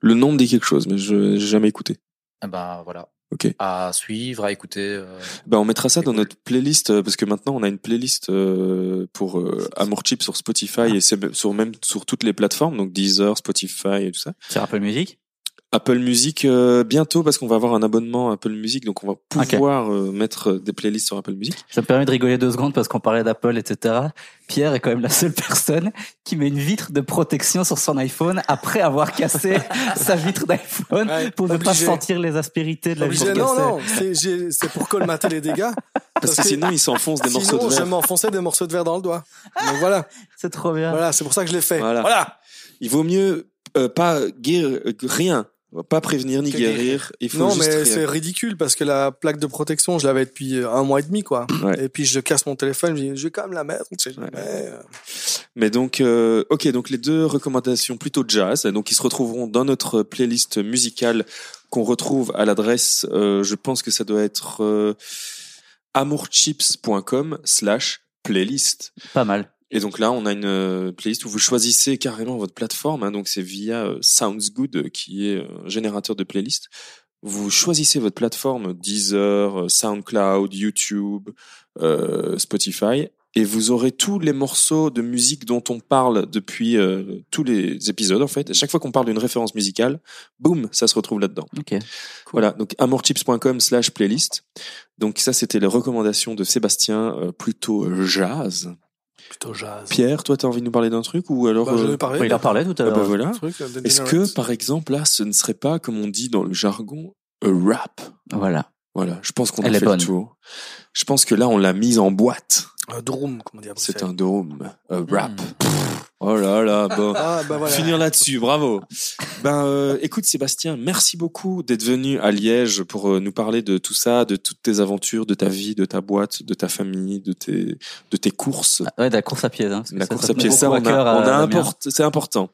Le nom me dit quelque chose, mais je n'ai jamais écouté. Eh ben voilà, Ok. à suivre, à écouter. euh, Ben, on mettra ça C'est dans cool. notre playlist parce que maintenant on a une playlist euh, pour euh, Amour Chip sur Spotify et c'est sur même sur toutes les plateformes donc Deezer, Spotify et tout ça. Sur Apple Music? Apple Music euh, bientôt parce qu'on va avoir un abonnement Apple Music donc on va pouvoir euh, mettre des playlists sur Apple Music. Ça me permet de rigoler deux secondes parce qu'on parlait d'Apple, etc. Pierre est quand même la seule personne qui met une vitre de protection sur son iPhone après avoir cassé <laughs> sa vitre d'iPhone Ouais, pour ne pas sentir les aspérités de la vitre Non, cassée. non, c'est pour colmater les dégâts. <laughs> Parce que sinon ils s'enfoncent des morceaux de je verre. m'enfonçais des morceaux de verre dans le doigt. Donc voilà, <laughs> C'est trop bien. voilà, c'est pour ça que je l'ai fait. Voilà. Il vaut mieux euh, pas guérir euh, rien, pas prévenir ni guérir. guérir. Il faut Non, juste mais c'est ridicule parce que la plaque de protection, je l'avais depuis euh, un mois et demi, quoi. <clears throat> Ouais. Et puis je casse mon téléphone, je dis, je vais quand même la mettre. Ouais. Euh, Mais donc, euh, ok, donc les deux recommandations plutôt jazz, donc ils se retrouveront dans notre playlist musicale qu'on retrouve à l'adresse, euh, je pense que ça doit être euh, amourchips.com slash playlist. Pas mal. Et donc là, on a une euh, playlist où vous choisissez carrément votre plateforme, hein, donc c'est via euh, Sounds Good euh, qui est un générateur de playlist. Vous choisissez votre plateforme Deezer, SoundCloud, YouTube, euh, Spotify, et vous aurez tous les morceaux de musique dont on parle depuis euh, tous les épisodes en fait. À chaque fois qu'on parle d'une référence musicale, boum, ça se retrouve là-dedans. Ok. Voilà, donc amourchips.com slash playlist. Donc ça, c'était les recommandations de Sébastien, euh, plutôt jazz. Plutôt jazz. Pierre, toi, t'as envie de nous parler d'un truc ou alors Bah, euh, il en parlait tout à ah l'heure. bah voilà. euh, de Est-ce que, par exemple, là, ce ne serait pas, comme on dit dans le jargon, a rap? Voilà. Voilà, je pense qu'on a est fait bonne. le tour. Je pense que là, on l'a mise en boîte. Un drum, comment dire. C'est un dôme, a rap. hmm. Oh là là, bon. Ah, bah voilà. Finir là-dessus, bravo. Ben, euh, écoute Sébastien, merci beaucoup d'être venu à Liège pour euh, nous parler de tout ça, de toutes tes aventures, de ta vie, de ta boîte, de ta famille, de tes, de tes courses. Ouais, de la course à pied. Hein, La ça, course ça à pied, ça, on a, cœur à on a Damien. importe, c'est important.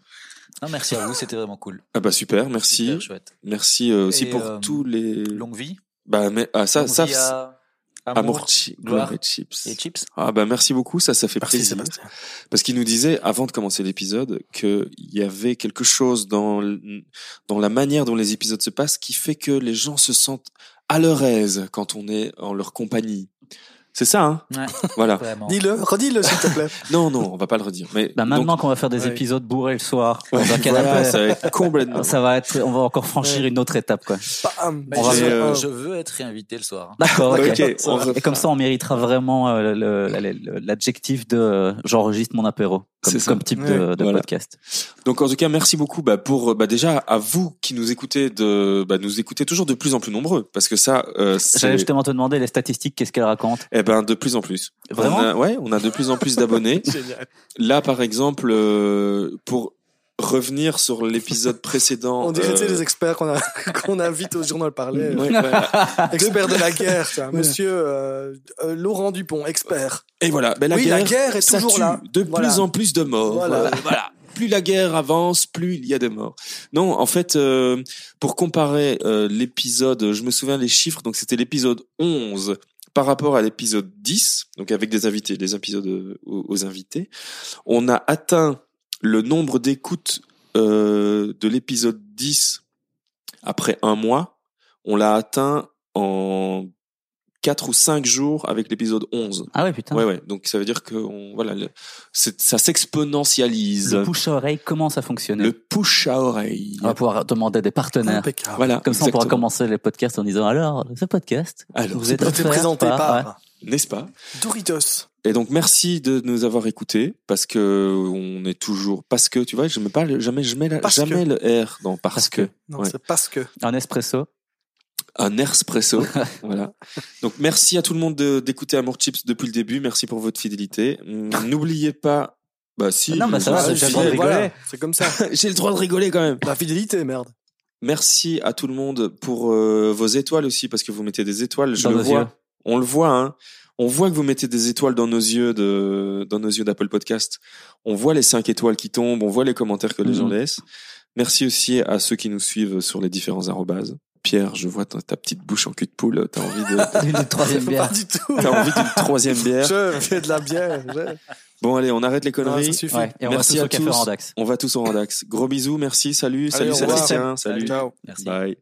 Non, merci à vous, c'était vraiment cool. Ah bah super, merci. Super chouette. Merci euh, aussi Et, pour euh, tous les. Longue vie. Bah mais ah, ça, Longue ça, vie à amour, chi- gloire et chips. et chips. Ah bah merci beaucoup, ça, ça fait Merci plaisir. Sébastien. Parce qu'il nous disait avant de commencer l'épisode qu'il y avait quelque chose dans dans la manière dont les épisodes se passent qui fait que les gens se sentent à leur aise quand on est en leur compagnie. C'est ça, hein Ouais, Voilà. Dis-le, redis-le s'il te plaît. <laughs> Non, non, on va pas le redire. Mais Bah, donc- maintenant qu'on va faire des Ouais. épisodes bourrés le soir, dans Ouais, un canapé, voilà, ça va être complètement. ça va être, on va encore franchir Ouais. une autre étape, quoi. Bam. Mais On va je, faire, euh, je veux être réinvité le soir. D'accord, ok. Et comme ça, on méritera vraiment euh, l'adjectif de euh, j'enregistre mon apéro comme, comme type de, Ouais, de voilà. podcast. Donc en tout cas, merci beaucoup bah, pour bah, déjà à vous qui nous écoutez de bah, nous écoutez toujours de plus en plus nombreux parce que ça euh, c'est J'allais justement te demander les statistiques, qu'est-ce qu'elles racontent? Eh ben de plus en plus. Vraiment on a, Ouais, on a de plus en plus d'abonnés. <laughs> Là, par exemple, euh, pour revenir sur l'épisode précédent. On dirait, euh, les experts qu'on a, <laughs> qu'on invite au journal parler. ouais, ouais. <laughs> Expert de la guerre. Monsieur euh, euh, Laurent Dupont, expert. Et voilà, ben, la, Oui, guerre, la guerre est ça toujours tue. là. De Voilà. plus en plus de morts. Voilà. Voilà. Plus la guerre avance, plus il y a de morts. Non, en fait, euh, pour comparer euh, l'épisode, je me souviens les chiffres, donc c'était l'épisode 11 par rapport à l'épisode 10, donc avec des invités, des épisodes euh, aux, invités, on a atteint le nombre d'écoutes euh, de l'épisode 10 après un mois, on l'a atteint en 4 ou 5 jours avec l'épisode 11. Ah ouais, putain. Ouais, ouais. Donc ça veut dire que on, voilà, le- ça s'exponentialise. Le push à oreille commence à fonctionner. Le push à oreille. On va pouvoir demander des partenaires. Impeccable. Voilà. Comme ça, on pourra exactement. commencer les podcasts en disant alors, ce podcast, Alors, vous êtes présenté par- par ouais. N'est-ce pas? Doritos. Et donc merci de nous avoir écoutés parce que on est toujours parce que tu vois, je mets pas jamais je mets la- jamais que. le R dans parce, Parce que. que. Non, Ouais. c'est parce que. un espresso. Un espresso. <laughs> voilà. Donc merci à tout le monde de- d'écouter Amour Chips depuis le début. Merci pour votre fidélité. <laughs> N'oubliez pas. Bah si. Non, mais ça va, je- j'ai le droit de rigoler. Voilà, c'est comme ça. <laughs> J'ai le droit de rigoler quand même. La fidélité, merde. Merci à tout le monde pour euh, vos étoiles aussi parce que vous mettez des étoiles. Je Dans le vois. yeux. On le voit. Hein. On voit que vous mettez des étoiles dans nos yeux de dans nos yeux d'Apple Podcast. On voit les cinq étoiles qui tombent. On voit les commentaires que les gens Mhm. laissent. Merci aussi à ceux qui nous suivent sur les différents arrobases. Pierre, je vois ta, ta petite bouche en cul de poule. T'as envie de <laughs> Une troisième Pas bière. du tout. t'as envie d'une troisième bière. Je fais de la bière. je- Bon allez, on arrête les Non, conneries. ça suffit. Ouais, et on Merci va tous à au café. Randax. On va tous au Randax. Gros bisous, merci, salut, Allez, salut. Sébastien, salut, Ciao. Merci. bye.